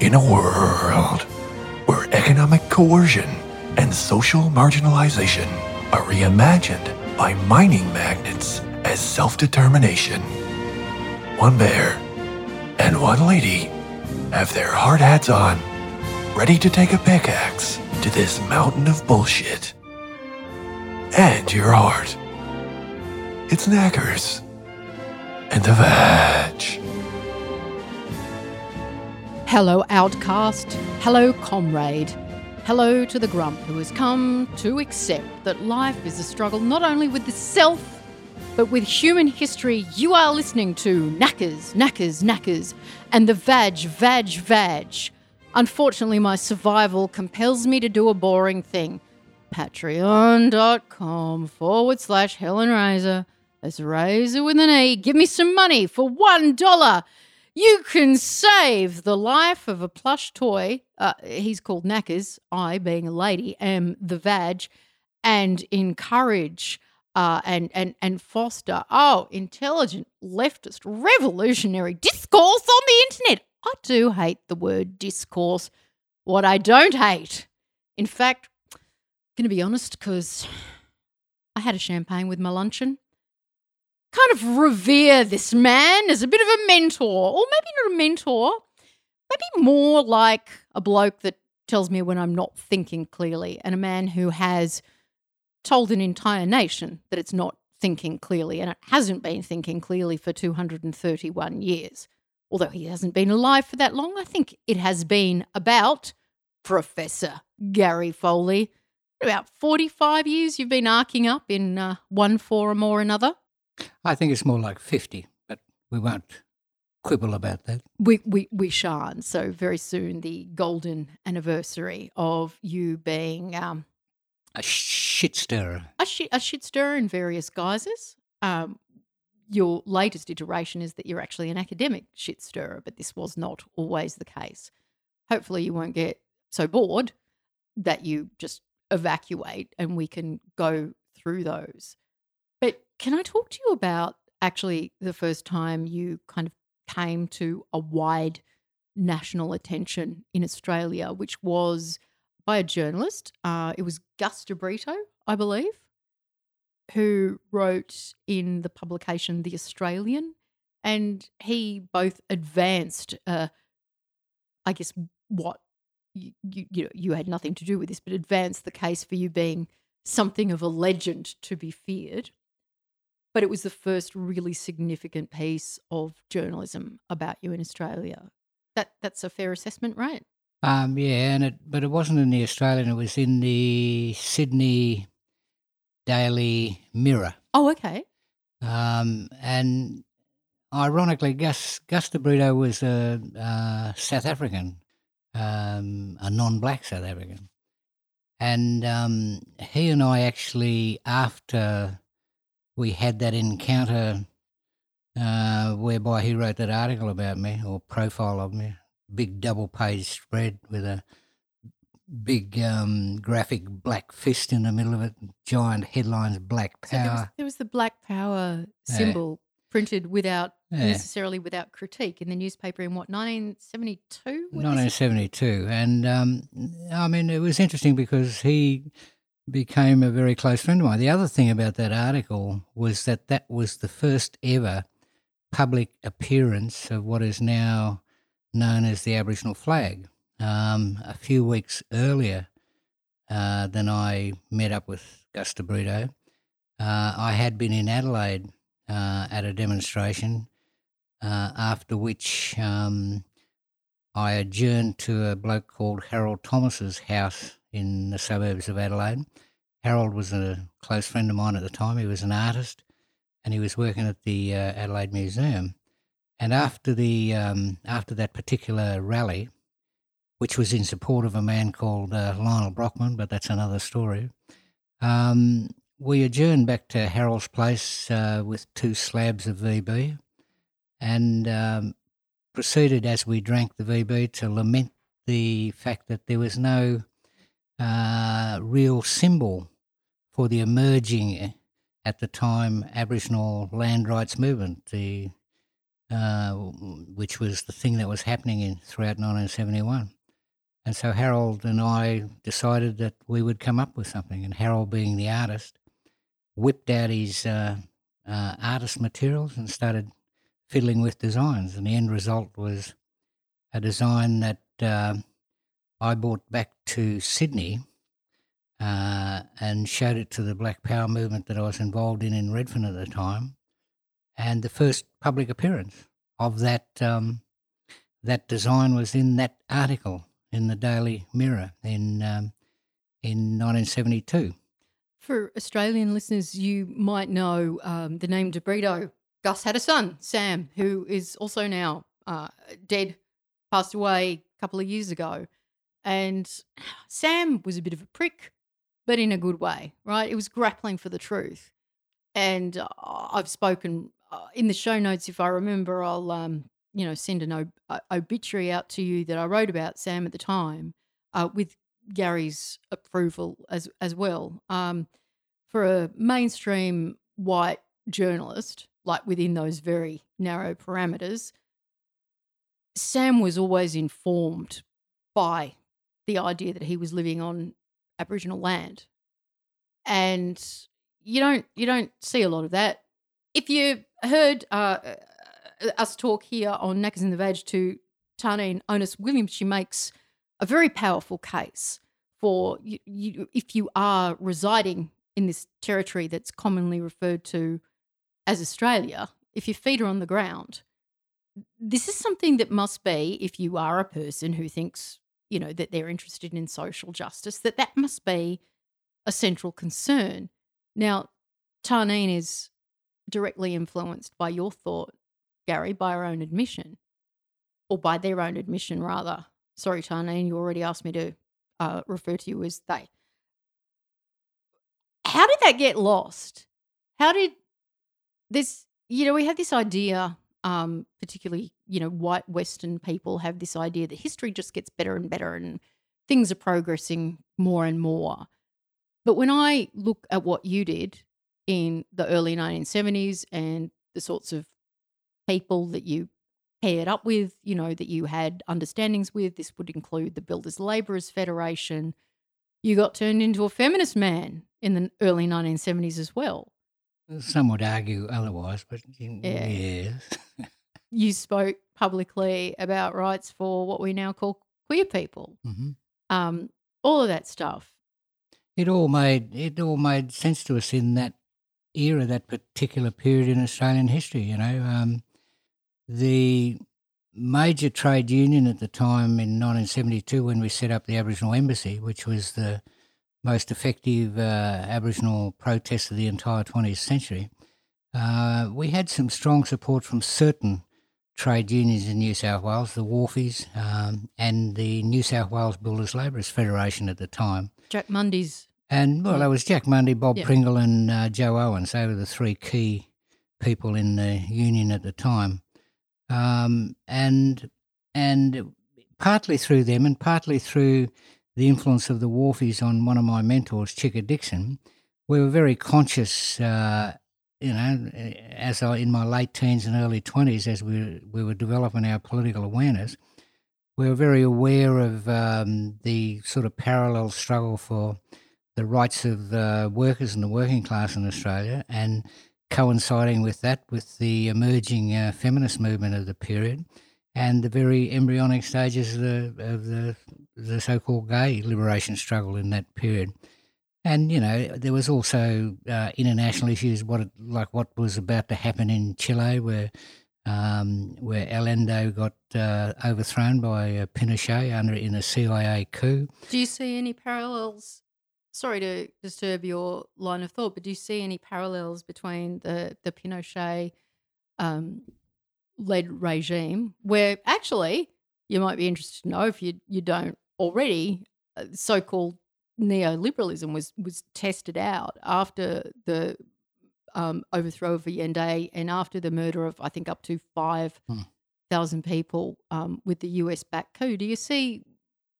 In a world where economic coercion and social marginalization are reimagined by mining magnates as self determination, one bear and one lady have their hard hats on, ready to take a pickaxe to this mountain of bullshit. And your heart. It's Knackers and the Vag. Hello, outcast. Hello, comrade. Hello to the grump who has come to accept that life is a struggle not only with the self, but with human history. You are listening to Knackers, Knackers, Knackers, and the Vag, Vag, Vag. Unfortunately, my survival compels me to do a boring thing. Patreon.com forward slash Helen Razor. That's Razor with an E. Give me some money for one dollar. You can save the life of a plush toy. Uh, he's called Knackers. I, being a lady, am the Vag, and encourage uh, and and and foster oh intelligent leftist revolutionary discourse on the internet. I do hate the word discourse. What I don't hate, in fact, I'm going to be honest, because I had a champagne with my luncheon kind of revere this man as a bit of a mentor, or maybe not a mentor, maybe more like a bloke that tells me when I'm not thinking clearly, and a man who has told an entire nation that it's not thinking clearly, and it hasn't been thinking clearly for 231 years. Although he hasn't been alive for that long, I think it has been about Professor Gary Foley. About 45 years you've been arcing up in uh, one forum or another. I think it's more like 50, but we won't quibble about that. We, we, we shan't. So, very soon, the golden anniversary of you being um, A shit stirrer. a, shit, a shit stirrer in various guises. Um, your latest iteration is that you're actually an academic shit stirrer, but this was not always the case. Hopefully, you won't get so bored that you just evacuate and we can go through those. Can I talk to you about actually the first time you kind of came to a wide national attention in Australia, which was by a journalist? Uh, it was Gus de Brito, I believe, who wrote in the publication The Australian. And he both advanced, uh, I guess, what you, you, know, you had nothing to do with this, but advanced the case for you being something of a legend to be feared but it was the first really significant piece of journalism about you in Australia. That that's a fair assessment, right? Um, yeah, and it, but it wasn't in the Australian. It was in the Sydney Daily Mirror. Oh, okay. Um, and ironically, Gus Gus de Brito was a, uh South African, um, a non-black South African, and um, he and I actually after we had that encounter uh, whereby he wrote that article about me or profile of me, big double page spread with a big um, graphic black fist in the middle of it, giant headlines, black So there, was, power. there was the black power Yeah. symbol printed without Yeah. necessarily without critique in the newspaper in what 1972? 1972. And um, I mean, it was interesting because he became a very close friend of mine. The other thing about that article was that that was the first ever public appearance of what is now known as the Aboriginal flag. Um, a few weeks earlier uh, than I met up with Gus Brito, uh, I had been in Adelaide uh, at a demonstration, uh, after which um, I adjourned to a bloke called Harold Thomas's house in the suburbs of Adelaide. Harold was a close friend of mine at the time. He was an artist, and he was working at the uh, Adelaide Museum. And after the um, after that particular rally, which was in support of a man called uh, Lionel Brockman, but that's another story. Um, we adjourned back to Harold's place uh, with two slabs of VB, and um, proceeded as we drank the VB to lament the fact that there was no uh, real symbol for the emerging at the time Aboriginal land rights movement, the uh, which was the thing that was happening in throughout 1971. And so Harold and I decided that we would come up with something. And Harold, being the artist, whipped out his uh, uh, artist materials and started fiddling with designs. And the end result was a design that uh, I brought back to Sydney uh, and showed it to the Black Power movement that I was involved in in Redfern at the time. And the first public appearance of that um, that design was in that article in the Daily Mirror in um, in 1972. For Australian listeners, you might know um, the name De Brito. Gus had a son, Sam, who is also now uh, dead, passed away a couple of years ago. And Sam was a bit of a prick, but in a good way, right? It was grappling for the truth. And uh, I've spoken uh, in the show notes, if I remember, I'll um, you know send an ob- uh, obituary out to you that I wrote about Sam at the time, uh, with Gary's approval as as well. Um, for a mainstream white journalist, like within those very narrow parameters, Sam was always informed by the idea that he was living on Aboriginal land, and you don't you don't see a lot of that. If you heard uh, us talk here on Knackers in the Vag to Tarneen Onus Williams, she makes a very powerful case for you, you, if you are residing in this territory that's commonly referred to as Australia, if your feet are on the ground, this is something that must be, if you are a person who thinks, you know, that they're interested in social justice, that that must be a central concern. Now, Tarneen is directly influenced by your thought Gary, by our own admission, or by their own admission, rather. Sorry, Tarneen, you already asked me to uh, refer to you as they. How did that get lost? How did this, you know, we have this idea, um, particularly, you know, white Western people have this idea that history just gets better and better and things are progressing more and more. But when I look at what you did in the early 1970s and the sorts of people that you paired up with, you know, that you had understandings with. This would include the Builders Labourers Federation. You got turned into a feminist man in the early 1970s as well. Some would argue otherwise, but yeah. yes. you spoke publicly about rights for what we now call queer people. Mm-hmm. Um, all of that stuff. It all made it all made sense to us in that era, that particular period in Australian history. You know, um, the major trade union at the time in 1972 when we set up the Aboriginal Embassy, which was the most effective uh, Aboriginal protest of the entire 20th century, uh, we had some strong support from certain trade unions in New South Wales, the Wharfies um, and the New South Wales Builders Labourers Federation at the time. Jack Mundey's. And, well, that was Jack Mundey, Bob yeah. Pringle, and uh, Joe Owens. They were the three key people in the union at the time um, and and partly through them, and partly through the influence of the Wharfies on one of my mentors, Chicka Dixon, we were very conscious. Uh, you know, as I in my late teens and early twenties, as we we were developing our political awareness, we were very aware of um, the sort of parallel struggle for the rights of uh, workers and the working class in Australia, and coinciding with that, with the emerging uh, feminist movement of the period and the very embryonic stages of the, of the, the so-called gay liberation struggle in that period. And you know, there was also uh, international issues, what like what was about to happen in Chile, where um, where Allende got uh, overthrown by uh, Pinochet under in a CIA coup. Do you see any parallels sorry to disturb your line of thought, but do you see any parallels between the the Pinochet um, led regime, where actually you might be interested to know if you you don't already, uh, so called neoliberalism was was tested out after the um, overthrow of Allende and after the murder of I think up to five thousand hmm. people um, with the US backed coup. Do you see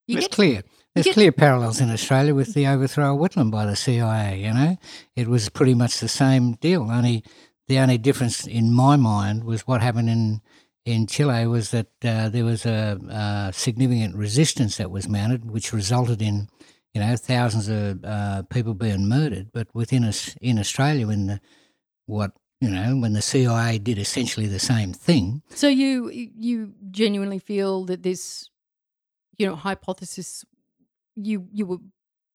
you clear. There's get, clear parallels in Australia with the overthrow of Whitlam by the CIA. You know, it was pretty much the same deal. Only the only difference in my mind was what happened in in Chile was that uh, there was a, a, significant resistance that was mounted, which resulted in you know thousands of uh, people being murdered. But within us in Australia, when the what you know when the CIA did essentially the same thing. So you you genuinely feel that this you know hypothesis you you were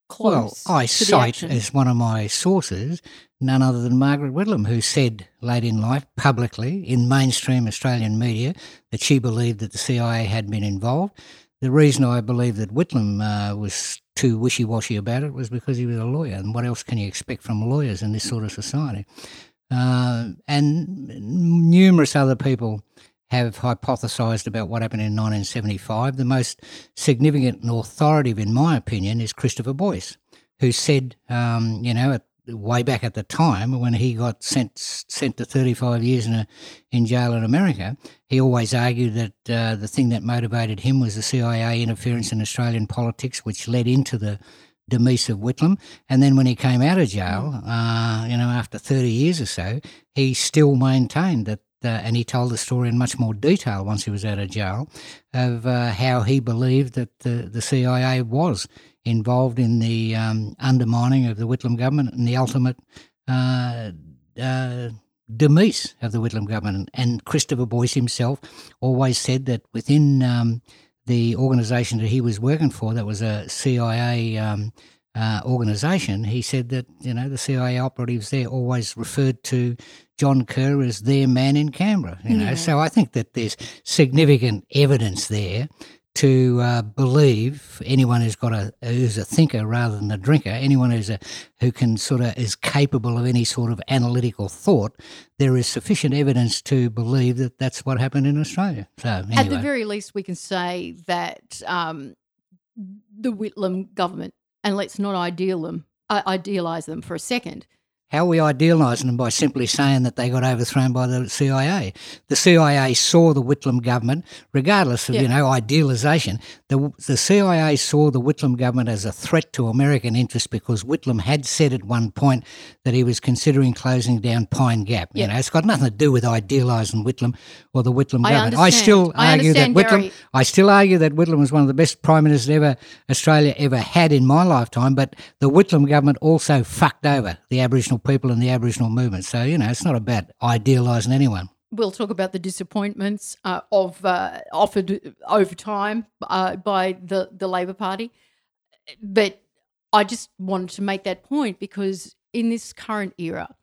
close. Well, I cite as one of my sources none other than Margaret Whitlam, who said late in life publicly in mainstream Australian media that she believed that the CIA had been involved. The reason I believe that Whitlam uh, was too wishy washy about it was because he was a lawyer, and what else can you expect from lawyers in this sort of society? Uh, and numerous other people have hypothesised about what happened in 1975. The most significant and authoritative, in my opinion, is Christopher Boyce, who said, um, you know, at, way back at the time when he got sent sent to 35 years in a, in jail in America, he always argued that uh, the thing that motivated him was the CIA interference in Australian politics, which led into the demise of Whitlam. And then when he came out of jail, uh, you know, after 30 years or so, he still maintained that uh, and he told the story in much more detail once he was out of jail of uh, how he believed that the, the CIA was involved in the um, undermining of the Whitlam government and the ultimate uh, uh demise of the Whitlam government. And Christopher Boyce himself always said that within um, the organisation that he was working for, that was a CIA um, uh, organisation, he said that you know the CIA operatives there always referred to John Kerr as their man in Canberra. You know, yeah. so I think that there's significant evidence there to uh, believe anyone who's got a who's a thinker rather than a drinker, anyone who's a who can sort of is capable of any sort of analytical thought, there is sufficient evidence to believe that that's what happened in Australia. So anyway. at the very least, we can say that um, the Whitlam government, and let's not ideal them, uh, idealize them for a second how are we idealising them by simply saying that they got overthrown by the CIA? The CIA saw the Whitlam government, regardless of yeah. you know idealisation. The the CIA saw the Whitlam government as a threat to American interests because Whitlam had said at one point that he was considering closing down Pine Gap. Yeah. You know, it's got nothing to do with idealising Whitlam or the Whitlam I government. Understand. I still I argue that Whitlam. I still argue that Whitlam was one of the best prime ministers ever Australia ever had in my lifetime. But the Whitlam government also fucked over the Aboriginal People and the Aboriginal movement. So, you know, it's not about idealising anyone. We'll talk about the disappointments uh, of uh, offered over time uh, by the, the Labor Party. But I just wanted to make that point because in this current era,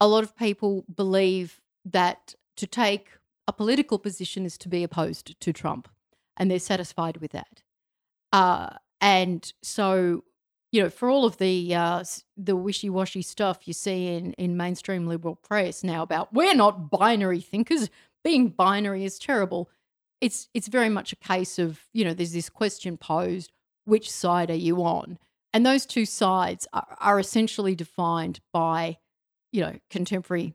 a lot of people believe that to take a political position is to be opposed to Trump, and they're satisfied with that. Uh, and so you know, for all of the uh, the wishy washy stuff you see in in mainstream liberal press now about we're not binary thinkers, being binary is terrible. It's it's very much a case of you know there's this question posed: which side are you on? And those two sides are, are essentially defined by you know contemporary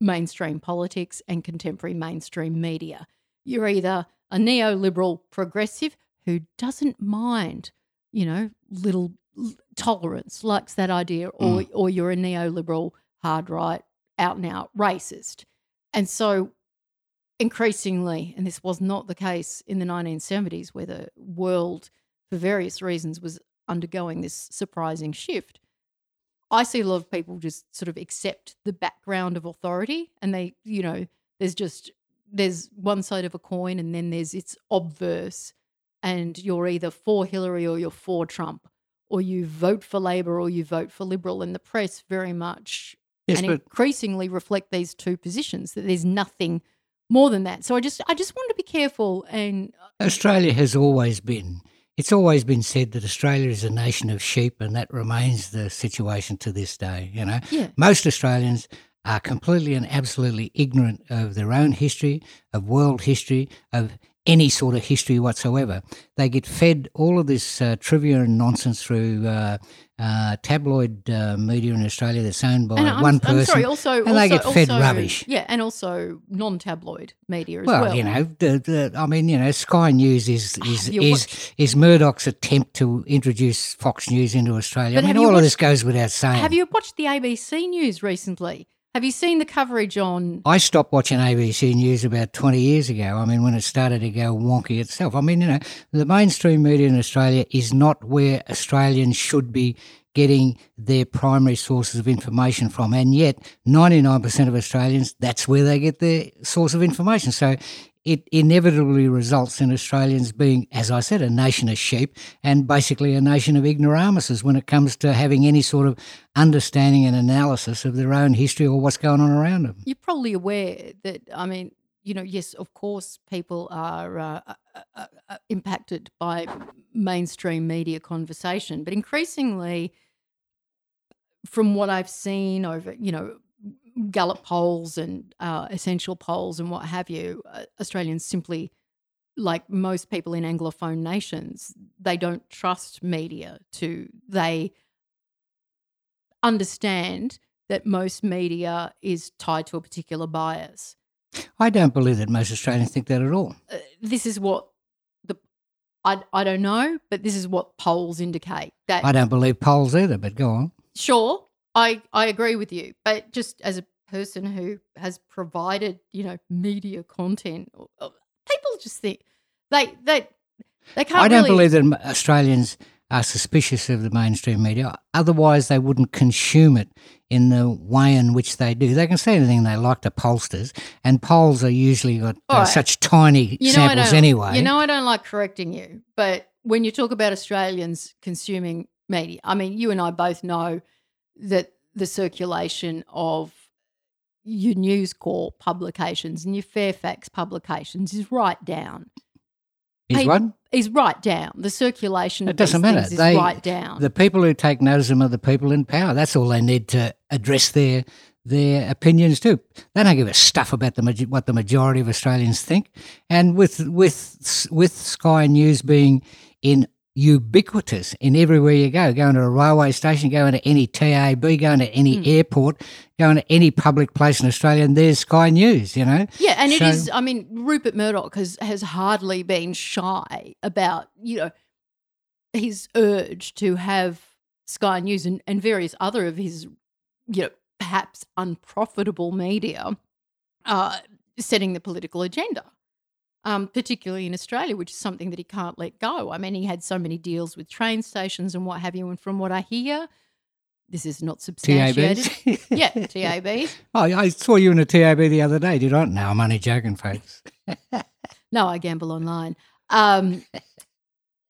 mainstream politics and contemporary mainstream media. You're either a neoliberal progressive who doesn't mind, you know, little tolerance, likes that idea, or mm. or you're a neoliberal, hard right, out and out racist. And so increasingly, and this was not the case in the 1970s, where the world, for various reasons, was undergoing this surprising shift. I see a lot of people just sort of accept the background of authority and they, you know, there's just there's one side of a coin and then there's its obverse and you're either for Hillary or you're for Trump or you vote for Labor or you vote for Liberal. And the press very much yes, and increasingly reflect these two positions that there's nothing more than that. So I just I just want to be careful and uh, Australia has always been it's always been said that Australia is a nation of sheep and that remains the situation to this day, you know. Yeah. Most Australians are completely and absolutely ignorant of their own history, of world history, of any sort of history whatsoever. They get fed all of this uh, trivia and nonsense through uh, uh, tabloid uh, media in Australia that's owned by and one person. I'm sorry, also, and also, they get fed also, rubbish. Yeah, and also non-tabloid media as well. Well, you know, the, the, I mean, you know, Sky News is is is, is Murdoch's attempt to introduce Fox News into Australia. But I mean, all watched, of this goes without saying. Have you watched the ABC News recently? Have you seen the coverage on? I stopped watching ABC News about 20 years ago. I mean, when it started to go wonky itself. I mean, you know, the mainstream media in Australia is not where Australians should be getting their primary sources of information from. And yet, 99% of Australians, that's where they get their source of information. So it inevitably results in Australians being, as I said, a nation of sheep and basically a nation of ignoramuses when it comes to having any sort of understanding and analysis of their own history or what's going on around them. You're probably aware that, I mean, you know, yes, of course, people are uh, uh, uh, uh impacted by mainstream media conversation, but increasingly, from what I've seen over, you know, Gallup polls and uh, essential polls and what have you, uh, Australians simply, like most people in Anglophone nations, they don't trust media to, they understand that most media is tied to a particular bias. I don't believe that most Australians think that at all. Uh, this is what the I, I don't know, but this is what polls indicate. That I don't believe polls either, but go on. Sure, I I agree with you, but just as a person who has provided, you know, media content, people just think they they they can't. I don't really... believe that Australians are suspicious of the mainstream media. Otherwise, they wouldn't consume it in the way in which they do. They can say anything they like to pollsters, and polls are usually got uh, right. such tiny you samples anyway. You know, I don't like correcting you, but when you talk about Australians consuming media, I mean, you and I both know that the circulation of your News Corp publications and your Fairfax publications is right down. Is what? Is right down. The circulation it doesn't matter. is they, right down. The people who take notice of them are the people in power. That's all they need to address their their opinions too. They don't give a stuff about the what the majority of Australians think. And with with with Sky News being in ubiquitous in everywhere you go. Going to a railway station, going to any TAB, going to any mm. airport, going to any public place in Australia, and there's Sky News, you know? Yeah, and so, it is, I mean, Rupert Murdoch has, has hardly been shy about, you know, his urge to have Sky News and, and various other of his, you know, perhaps unprofitable media uh, setting the political agenda um, particularly in Australia, which is something that he can't let go. I mean, he had so many deals with train stations and what have you. And from what I hear, this is not substantiated. yeah, TAB. Oh, I saw you in a TAB the other day, did I? No, I'm only joking, folks. no, I gamble online. Um,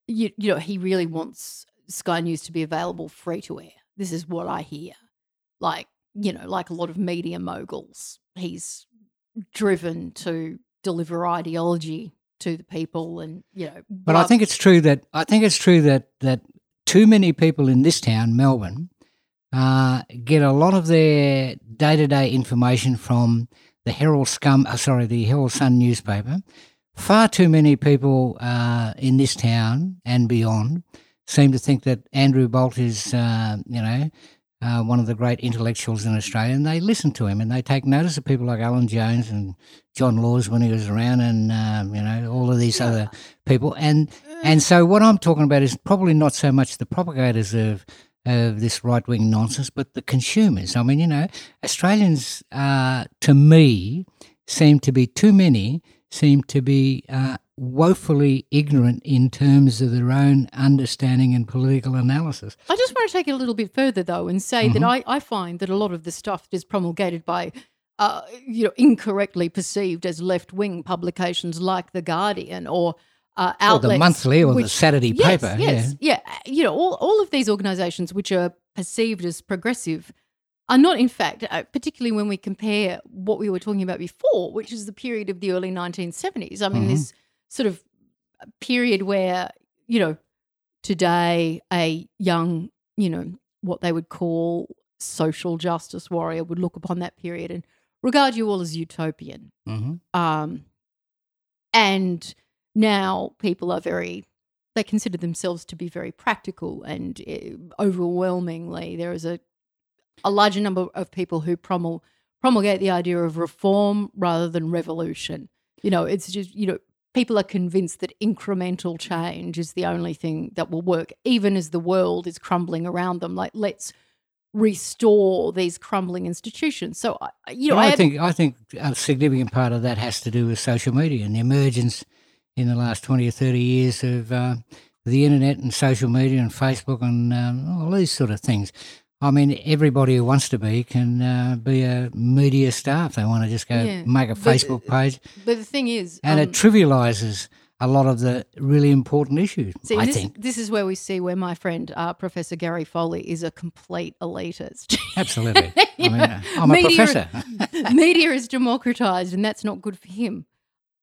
you, you know, he really wants Sky News to be available free to air. This is what I hear. Like, you know, like a lot of media moguls, he's driven to deliver ideology to the people and you know but i think it's true that i think it's true that that too many people in this town melbourne uh, get a lot of their day-to-day information from the herald scum uh, sorry the herald sun newspaper. Far too many people uh, in this town and beyond seem to think that andrew bolt is uh, you know uh, one of the great intellectuals in Australia, and they listen to him and they take notice of people like Alan Jones and John Laws when he was around, and um, you know all of these yeah. other people. And and so what I'm talking about is probably not so much the propagators of of this right wing nonsense, but the consumers. I mean, you know, Australians, uh, to me, seem to be too many seem to be uh, woefully ignorant in terms of their own understanding and political analysis. I just want to take it a little bit further, though, and say mm-hmm. that I, I find that a lot of the stuff is promulgated by uh, you know, incorrectly perceived as left wing publications like The Guardian or uh, outlets. Or the monthly or which, the Saturday yes, paper. Yes, yeah. yeah. You know, all, all of these organisations which are perceived as progressive are not, in fact, uh, particularly when we compare what we were talking about before, which is the period of the early 1970s. I mean, mm-hmm. this sort of period where, you know, today a young, you know, what they would call social justice warrior would look upon that period and regard you all as utopian. Mm-hmm. Um, and now people are very, they consider themselves to be very practical and uh, overwhelmingly there is a a larger number of people who promul- promulgate the idea of reform rather than revolution. You know, it's just, you know, people are convinced that incremental change is the only thing that will work, even as the world is crumbling around them. Like, let's restore these crumbling institutions. So, I- you know, Well, I, I, think I think a significant part of that has to do with social media and the emergence in the last twenty or thirty years of uh, the internet and social media and Facebook and um, all these sort of things. I mean, everybody who wants to be can uh, be a media star if they want to just go Yeah, make a but- Facebook page, but the thing is, and um, it trivialises a lot of the really important issues. See, I this, think this is where we see where my friend uh, Professor Gary Foley is a complete elitist. absolutely. I mean, uh, I'm a media- professor. Media is democratized, and that's not good for him.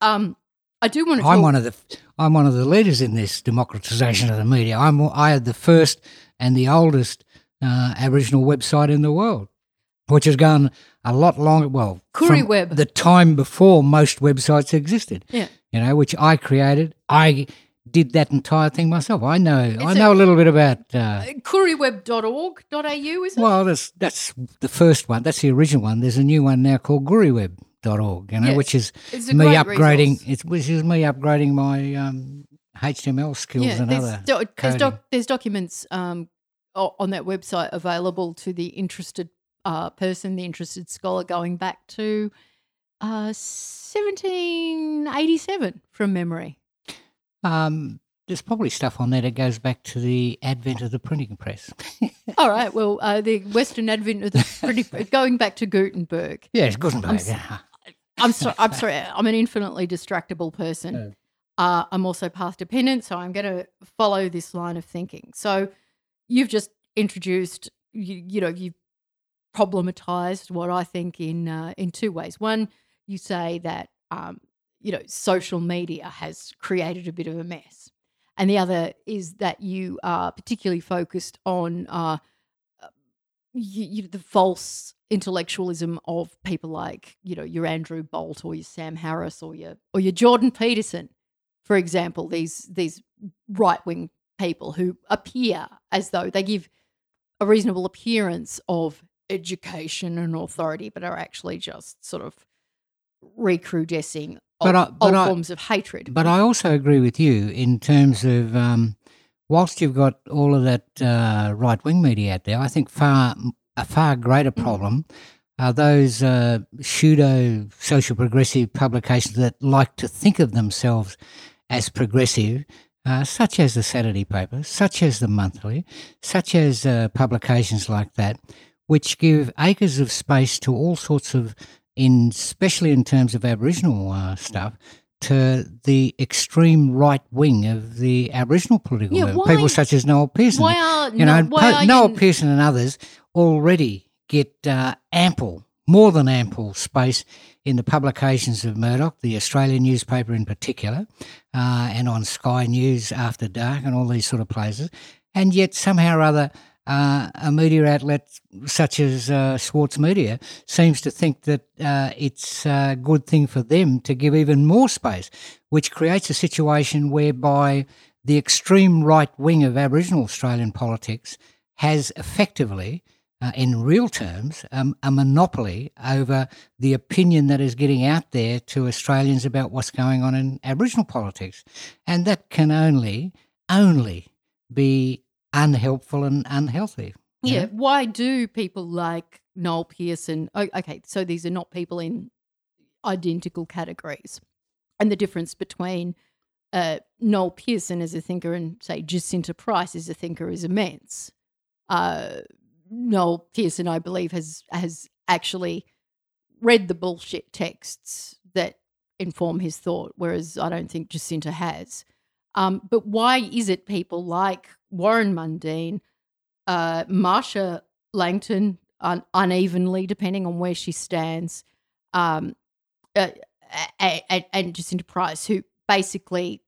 Um, I do want to. I'm talk, one of the I'm one of the leaders in this democratisation of the media. I'm I had the first and the oldest uh, Aboriginal website in the world, which has gone a lot longer. Well, Koori Web. the time before most websites existed. Yeah. you know, which I created. I did that entire thing myself. I know I know a little bit about. Uh, Kooriweb.org.au, is it? well, that's that's the first one. That's the original one. There's a new one now called GuriWeb.org, you know, Yeah, which is me upgrading. resource. It's which is me upgrading my um, HTML skills yeah, and there's, other. do- there's, doc, there's documents um, on that website available to the interested uh, person, the interested scholar, going back to uh, 1787 from memory. Um, there's probably stuff on there that goes back to the advent of the printing press. All right. Well, uh, the Western Advent of the pretty going back to Gutenberg. yes, Gutenberg. s- yeah. I'm sorry. I'm sorry. I'm an infinitely distractible person. Uh, I'm also path dependent, so I'm going to follow this line of thinking. So, you've just introduced, you, you know, you've problematized what I think in uh, in two ways. One, you say that um, you know social media has created a bit of a mess, and the other is that you are particularly focused on uh, you, you, the false intellectualism of people like you know your Andrew Bolt or your Sam Harris or your or your Jordan Peterson, for example. These these right wing people who appear as though they give a reasonable appearance of education and authority, but are actually just sort of recrudescing But of I- but old I- forms of hatred. But I also agree with you in terms of um, whilst you've got all of that uh, right wing media out there, I think far a far greater problem are those uh, pseudo social progressive publications that like to think of themselves as progressive, uh, such as the Saturday paper, such as the monthly, such as uh, publications like that, which give acres of space to all sorts of, in especially in terms of Aboriginal uh, stuff, to the extreme right wing of the Aboriginal political Yeah, movement. People such as Noel Pearson. why are you know, no, why Po- are Noel you, Pearson and others already get uh, ample, more than ample space in the publications of Murdoch, the Australian newspaper in particular, uh, and on Sky News After Dark and all these sort of places. And yet, somehow or other, uh, a media outlet such as uh, Schwartz Media seems to think that uh, it's a good thing for them to give even more space, which creates a situation whereby the extreme right wing of Aboriginal Australian politics has effectively, uh, in real terms, um, a monopoly over the opinion that is getting out there to Australians about what's going on in Aboriginal politics. And that can only, only be unhelpful and unhealthy. you Yeah. Why do people like Noel Pearson? Oh, okay, so these are not people in identical categories, and the difference between uh, Noel Pearson as a thinker and say Jacinta Price as a thinker is immense. Uh, Noel Pearson, I believe, has has actually read the bullshit texts that inform his thought, whereas I don't think Jacinta has. Um, but why is it people like Warren Mundine, uh, Marcia Langton, un- unevenly depending on where she stands, um, uh, a- a- and Jacinta Price, who basically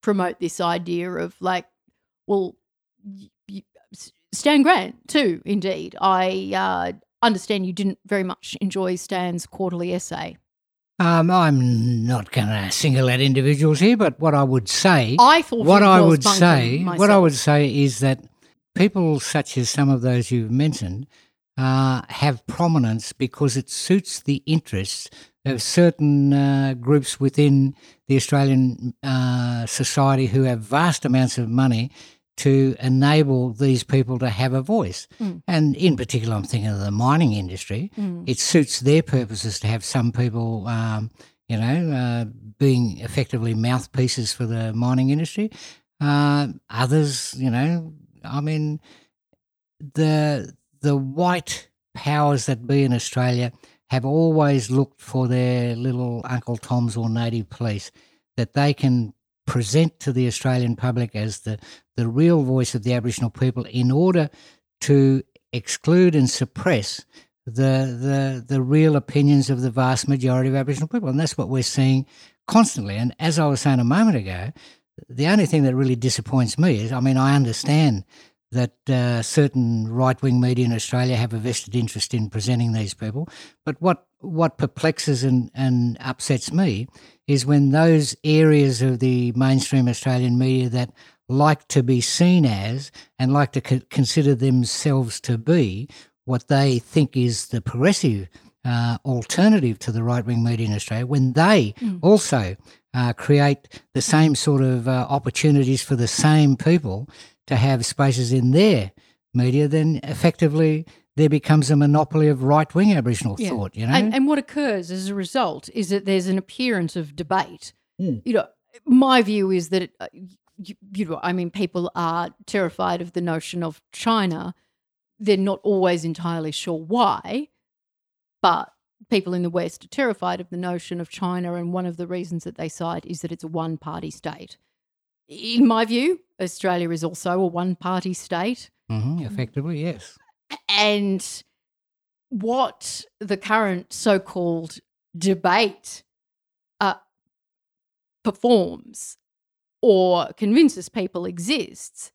promote this idea of like, well, Stan Grant too. Indeed, I uh, understand you didn't very much enjoy Stan's quarterly essay. Um, I'm not going to single out individuals here, but what I would say, I thought what I would say, what I would say is that people such as some of those you've mentioned uh, have prominence because it suits the interests of certain uh, groups within the Australian uh, society who have vast amounts of money to enable these people to have a voice. Mm. And in particular, I'm thinking of the mining industry. Mm. It suits their purposes to have some people, um, you know, uh, being effectively mouthpieces for the mining industry. Uh, others, you know, I mean, the the white powers that be in Australia have always looked for their little Uncle Toms or native police that they can present to the Australian public as the, the real voice of the Aboriginal people in order to exclude and suppress the, the, the real opinions of the vast majority of Aboriginal people. And that's what we're seeing constantly. And as I was saying a moment ago, the only thing that really disappoints me is I mean, I understand that uh, certain right wing media in Australia have a vested interest in presenting these people. But what, what perplexes and, and upsets me is when those areas of the mainstream Australian media that like to be seen as and like to co- consider themselves to be what they think is the progressive uh, alternative to the right wing media in Australia, when they Mm. also uh, create the same sort of uh, opportunities for the same people to have spaces in their media, then effectively there becomes a monopoly of right wing Aboriginal Yeah. thought. You know, And, and what occurs as a result is that there's an appearance of debate. Mm. You know, my view is that, it, uh, you, you know, I mean, people are terrified of the notion of China. They're not always entirely sure why, but people in the West are terrified of the notion of China. And one of the reasons that they cite is that it's a one party state. In my view, Australia is also a one party state. hmm effectively, yes. And what the current so called debate uh, performs or convinces people exists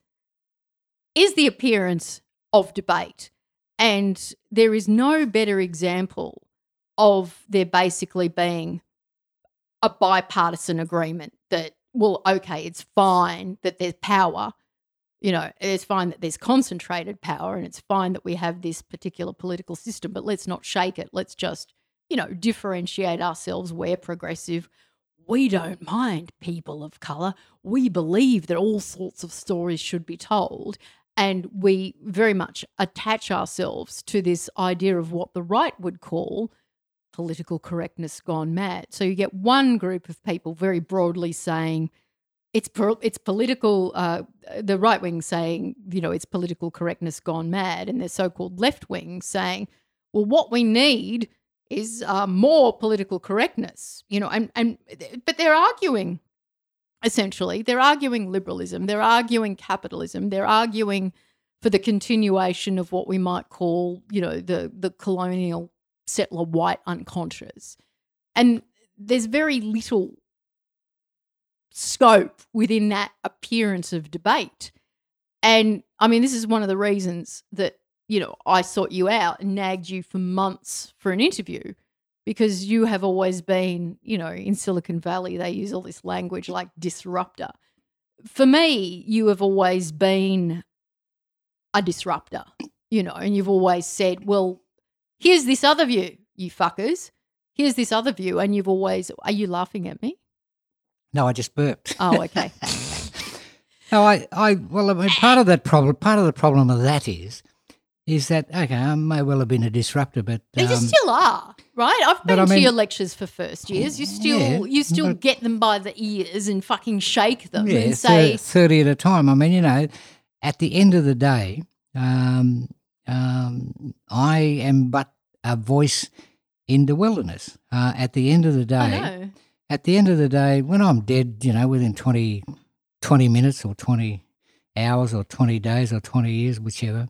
is the appearance of debate. And there is no better example of there basically being a bipartisan agreement that, well, okay, it's fine that there's power. You know, it's fine that there's concentrated power and it's fine that we have this particular political system, but let's not shake it. Let's just, you know, differentiate ourselves. We're progressive. We don't mind people of colour. We believe that all sorts of stories should be told. And we very much attach ourselves to this idea of what the right would call political correctness gone mad. So you get one group of people very broadly saying it's it's political. Uh, the right wing saying you know it's political correctness gone mad, and the so-called left wing saying, well, what we need is uh, more political correctness. You know, and and but they're arguing essentially they're arguing liberalism, they're arguing capitalism, they're arguing for the continuation of what we might call you know the the colonial settler white unconscious. And there's very little scope within that appearance of debate. And I mean, this is one of the reasons that, you know, I sought you out and nagged you for months for an interview because you have always been, you know, in Silicon Valley, they use all this language like disruptor. For me, you have always been a disruptor, you know, and you've always said, well, here's this other view, you fuckers. Here's this other view. And you've always, are you laughing at me? No, I just burped. Oh, okay. No, I, I, well, I mean, part of that problem, part of the problem of that is, is that okay, I may well have been a disruptor, but you um, still are, right? I've been I to your lectures for first years. You still, Yeah, you still get them by the ears and fucking shake them yeah, and say, thirty at a time. I mean, you know, at the end of the day, um, um, I am but a voice in the wilderness. Uh, at the end of the day, I know. At the end of the day, when I'm dead, you know, within 20, 20 minutes or 20 hours or 20 days or 20 years, whichever,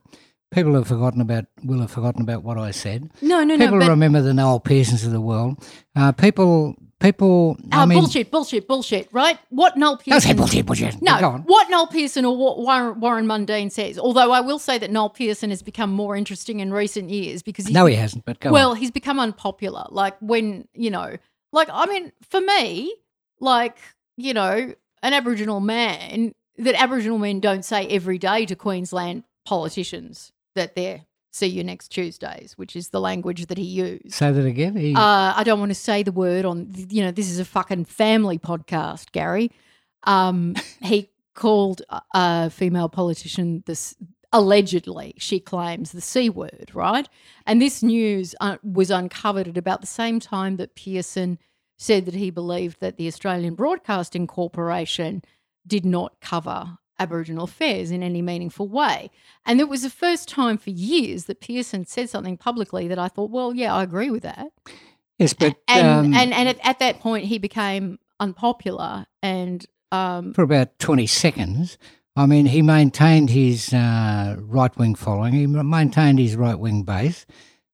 people have forgotten about, will have forgotten about what I said. No, no, no. People remember the Noel Pearsons of the world. Uh, people, people, I oh, mean, bullshit, bullshit, bullshit, right? What Noel don't say Pearson. bullshit, bullshit. No, Go on. what Noel Pearson or what Warren, Warren Mundine says. Although I will say that Noel Pearson has become more interesting in recent years because he's No, he hasn't, but go on. well, on. he's become unpopular. Like when, you know, like I mean, for me, like, you know, an Aboriginal man that Aboriginal men don't say every day to Queensland politicians that they're see you next Tuesdays, which is the language that he used. Say that again. He, Uh, I don't want to say the word on, you know, this is a fucking family podcast, Gary. Um, he called a- a female politician this allegedly she claims the c word right and this news uh, was uncovered at about the same time that pearson said that he believed that the australian broadcasting corporation did not cover aboriginal affairs in any meaningful way and it was the first time for years that pearson said something publicly that i thought well yeah i agree with that Yes, but and um, and, and at, at that point he became unpopular and um, for about 20 seconds. I mean, he maintained his uh, right wing following, he maintained his right wing base.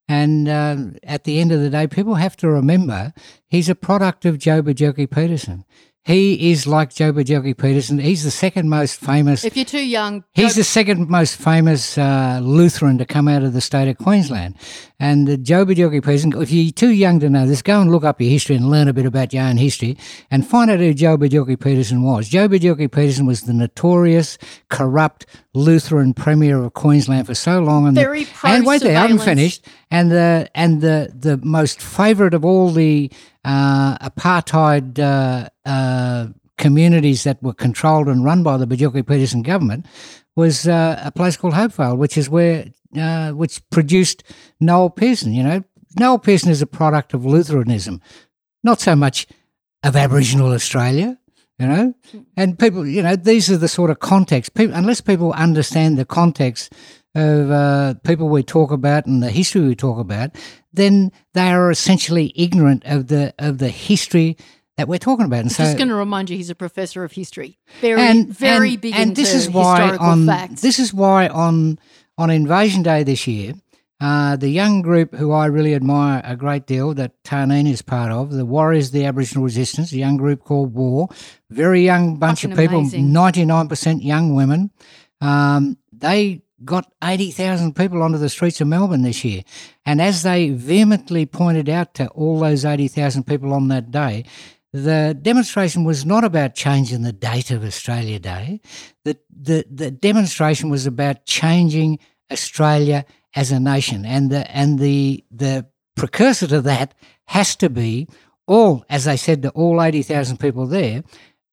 And um at the end of the day, people have to remember he's a product of Joh Bjelke-Petersen. He is like Joh Bjelke-Petersen. He's the second most famous if you're too young He's the second most famous uh, Lutheran to come out of the state of Queensland. And uh, Joh Bjelke-Petersen, if you're too young to know this, go and look up your history and learn a bit about your own history and find out who Joh Bjelke-Petersen was. Joh Bjelke-Petersen was the notorious, corrupt Lutheran Premier of Queensland for so long. And, the- Very and wait there, I haven't finished. And the, and the, the most favourite of all the uh, apartheid uh, uh, communities that were controlled and run by the Bjelke-Petersen government was uh, a place called Hopevale, which is where uh, which produced Noel Pearson. You know, Noel Pearson is a product of Lutheranism, not so much of Aboriginal Australia. You know, and people, you know, these are the sort of context. People, unless people understand the context of uh, people we talk about and the history we talk about, then they are essentially ignorant of the of the history that we're talking about. And so, just going to remind you he's a professor of history very and very and, big and into this is why historical on facts this is why on on Invasion Day this year, uh, the young group who I really admire a great deal that Tarneen is part of, the Warriors of the Aboriginal Resistance, a young group called War, very young bunch Fucking of people, ninety nine percent young women. Um, they got 80,000 people onto the streets of Melbourne this year. And as they vehemently pointed out to all those 80,000 people on that day, the demonstration was not about changing the date of Australia Day. The, the, the demonstration was about changing Australia as a nation. And the, and the, the precursor to that has to be all, as I said to all 80,000 people there,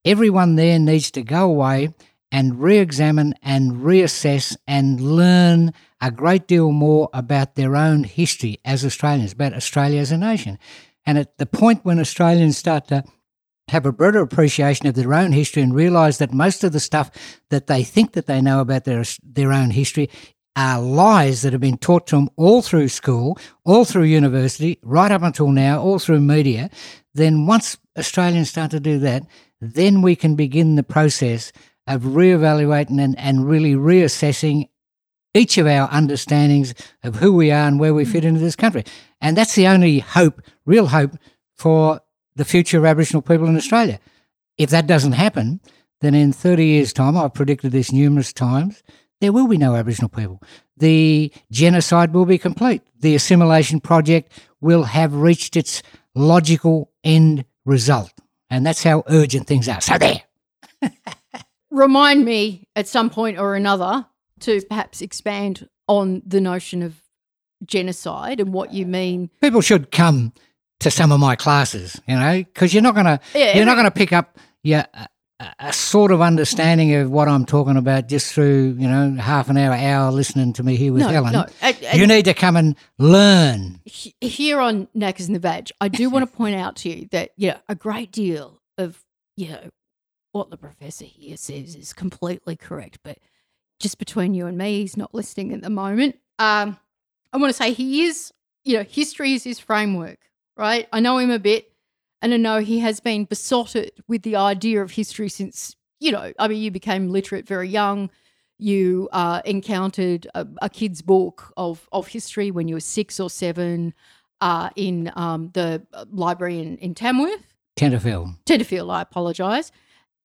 everyone there needs to go away and re examine and reassess and learn a great deal more about their own history as Australians, about Australia as a nation. And at the point when Australians start to have a broader appreciation of their own history and realize that most of the stuff that they think that they know about their their own history are lies that have been taught to them all through school, all through university, right up until now, all through media, then once Australians start to do that, then we can begin the process of reevaluating and, and really reassessing each of our understandings of who we are and where we hmm. fit into this country. And that's the only hope, real hope, for the future of Aboriginal people in Australia. If that doesn't happen, then in 30 years' time, I've predicted this numerous times, there will be no Aboriginal people. The genocide will be complete. The assimilation project will have reached its logical end result. And that's how urgent things are. So there. remind me at some point or another to perhaps expand on the notion of genocide and what you mean People should come to some of my classes, you know, because you're not going to Yeah, you're not going to pick up yeah, a, sort of understanding of what I'm talking about just through you know half an hour, hour listening to me here with no, Helen. no. You need to come and learn. here on Knackers in the Vag, I do want to point out to you that yeah, a great deal of you know what the professor here says is completely correct, but just between you and me, he's not listening at the moment. Um, I want to say he is, you know, history is his framework, right? I know him a bit, and I know he has been besotted with the idea of history since, you know, I mean, you became literate very young. You uh, encountered a, a kid's book of of history when you were six or seven uh, in um, the library in, in Tamworth. Tenterfield. Tenterfield, I apologise.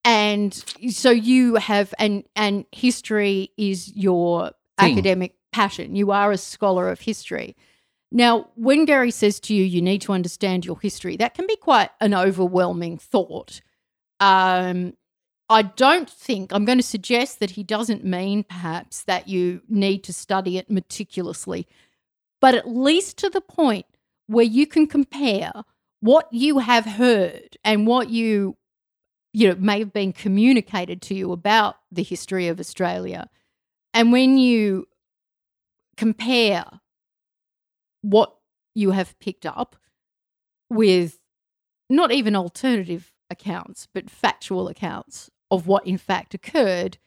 And so you have and and history is your Thing. academic passion. You are a scholar of history. Now, when Gary says to you, you need to understand your history, that can be quite an overwhelming thought. Um, I don't think, I'm going to suggest that he doesn't mean perhaps that you need to study it meticulously, but at least to the point where you can compare what you have heard and what you you know may have been communicated to you about the history of Australia, and when you compare what you have picked up with not even alternative accounts, but factual accounts of what in fact occurred,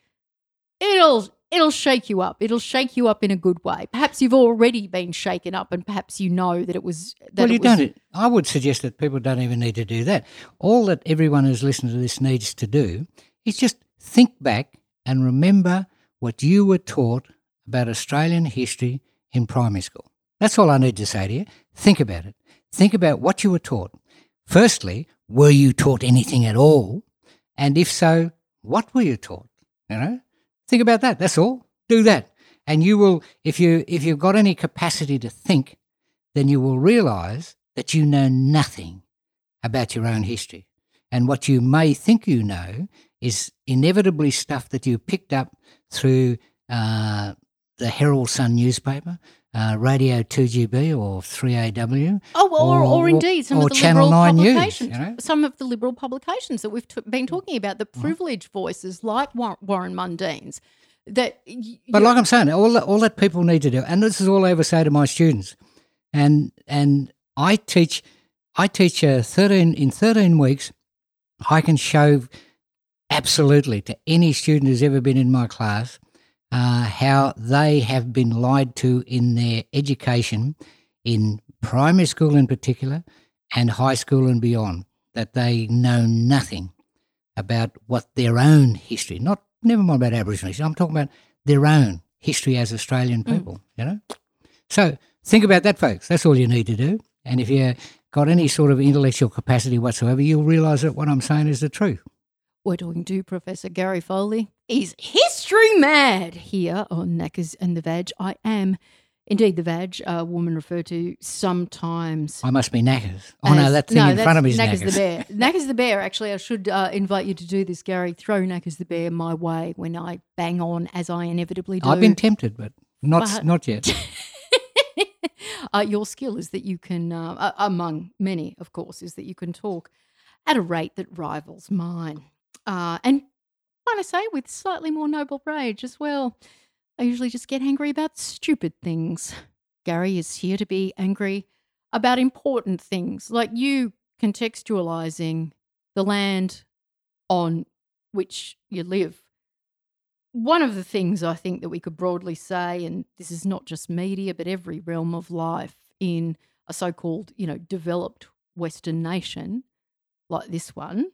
it'll it'll shake you up. It'll shake you up in a good way. Perhaps you've already been shaken up, and perhaps you know that it was. That well, you was, don't. I would suggest that people don't even need to do that. All that everyone who's listening to this needs to do is just think back and remember what you were taught about Australian history in primary school. That's all I need to say to you. Think about it. Think about what you were taught. Firstly, were you taught anything at all? And if so, what were you taught? You know, think about that. That's all. Do that, and you will. If you if you've got any capacity to think, then you will realise that you know nothing about your own history, and what you may think you know is inevitably stuff that you picked up through uh, the Herald Sun newspaper, uh, Radio 2GB or 3AW. Oh, well, or, or, indeed some or of the Channel liberal 9 News, publications, you know? some of the liberal publications that we've t- been talking about, the privileged voices like War- Warren Mundine's. That, y- But like I'm saying, all that, all that people need to do, and this is all I ever say to my students, and and I teach, I teach uh, thirteen in thirteen weeks. I can show absolutely to any student who's ever been in my class uh, how they have been lied to in their education, in primary school in particular, and high school and beyond. That they know nothing about what their own history, not never mind about Aboriginal history. I'm talking about their own history as Australian people. You know, so think about that, folks. That's all you need to do. And if you've got any sort of intellectual capacity whatsoever, you'll realise that what I'm saying is the truth. We're talking to Professor Gary Foley. He's history mad here on Knackers and the Vag. I am indeed the Vag, a woman referred to sometimes. I must be knackers. Oh no, that thing in front of me is Knackers knackers. the Bear. Knackers the Bear, actually, I should uh, invite you to do this, Gary. Throw Knackers the Bear my way when I bang on, as I inevitably do. I've been tempted, but not But- not yet. uh, your skill is that you can, uh, among many, of course, is that you can talk at a rate that rivals mine. Uh, and might I say, with slightly more noble rage as well. I usually just get angry about stupid things. Gary is here to be angry about important things, like you contextualizing the land on which you live. One of the things I think that we could broadly say, and this is not just media, but every realm of life in a so called, you know, developed Western nation like this one,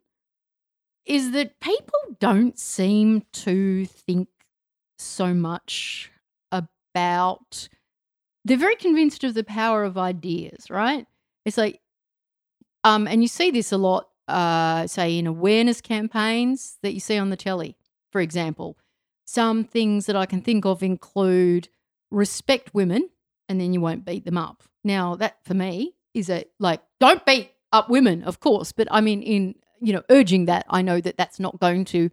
is that people don't seem to think so much about they're very convinced of the power of ideas, right? It's like um and you see this a lot uh say in awareness campaigns that you see on the telly, for example. Some things that I can think of include respect women and then you won't beat them up. Now that for me is a like don't beat up women, of course, but I mean in you know urging that I know that that's not going to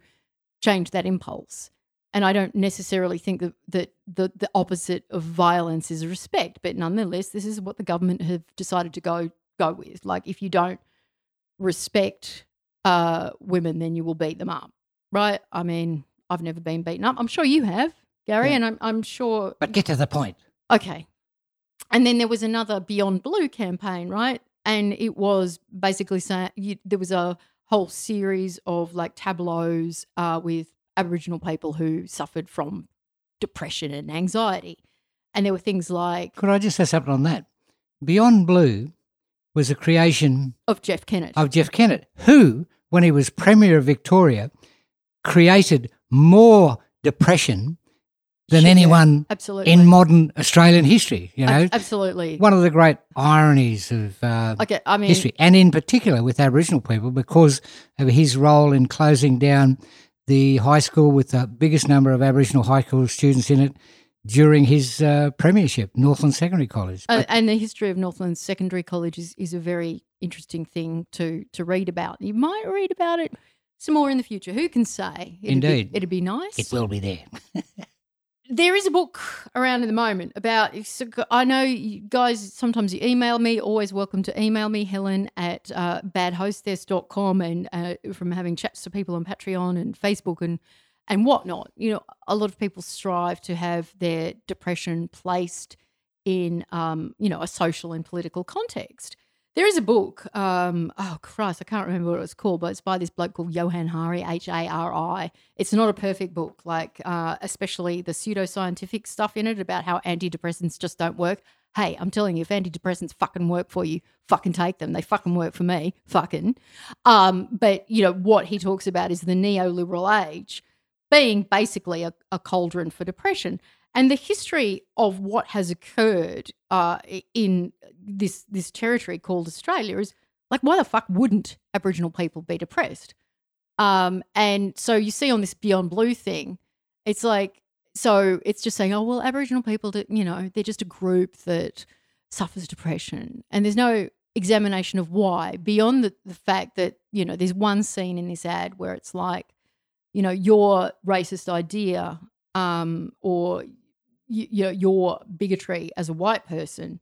change that impulse. And I don't necessarily think that, that the, the opposite of violence is respect, but nonetheless, this is what the government have decided to go go with. Like, if you don't respect uh, women, then you will beat them up, right? I mean, I've never been beaten up. I'm sure you have, Gary, Yeah. and I'm, I'm sure But get to the point. Okay. And then there was another Beyond Blue campaign, right? And it was basically saying you, there was a whole series of like tableaus uh, with Aboriginal people who suffered from depression and anxiety. And there were things like Could I just say something on that? Beyond Blue was a creation of Jeff Kennett. of Jeff Kennett, who, when he was Premier of Victoria, created more depression than anyone absolutely. in modern Australian history. You know, Ab- absolutely. one of the great ironies of uh, Okay, I mean, history, and in particular with Aboriginal people, because of his role in closing down the high school with the biggest number of Aboriginal high school students in it during his uh, premiership, Northland Secondary College. Uh, and the history of Northland Secondary College is, is a very interesting thing to to read about. You might read about it some more in the future. Who can say? It'd Indeed. be, it'd be nice. it will be there. there is a book around at the moment about. I know you guys sometimes you email me. Always welcome to email me, Helen at uh, badhostess.com, and uh, from having chats to people on Patreon and Facebook and and whatnot. You know, a lot of people strive to have their depression placed in, um, you know, a social and political context. There is a book. Um, oh Christ, I can't remember what it's called, but it's by this bloke called Johann Hari, H A R I. It's not a perfect book, like uh, especially the pseudoscientific stuff in it about how antidepressants just don't work. Hey, I'm telling you, if antidepressants fucking work for you, fucking take them. They fucking work for me, fucking. Um, but you know what he talks about is the neoliberal age being basically a, a cauldron for depression. And the history of what has occurred uh, in this this territory called Australia is like, why the fuck wouldn't Aboriginal people be depressed? Um, and so you see on this Beyond Blue thing, it's like, so it's just saying, oh well, Aboriginal people, do, you know, they're just a group that suffers depression, and there's no examination of why beyond the, the fact that you know there's one scene in this ad where it's like you know your racist idea um, or y- y- your bigotry as a white person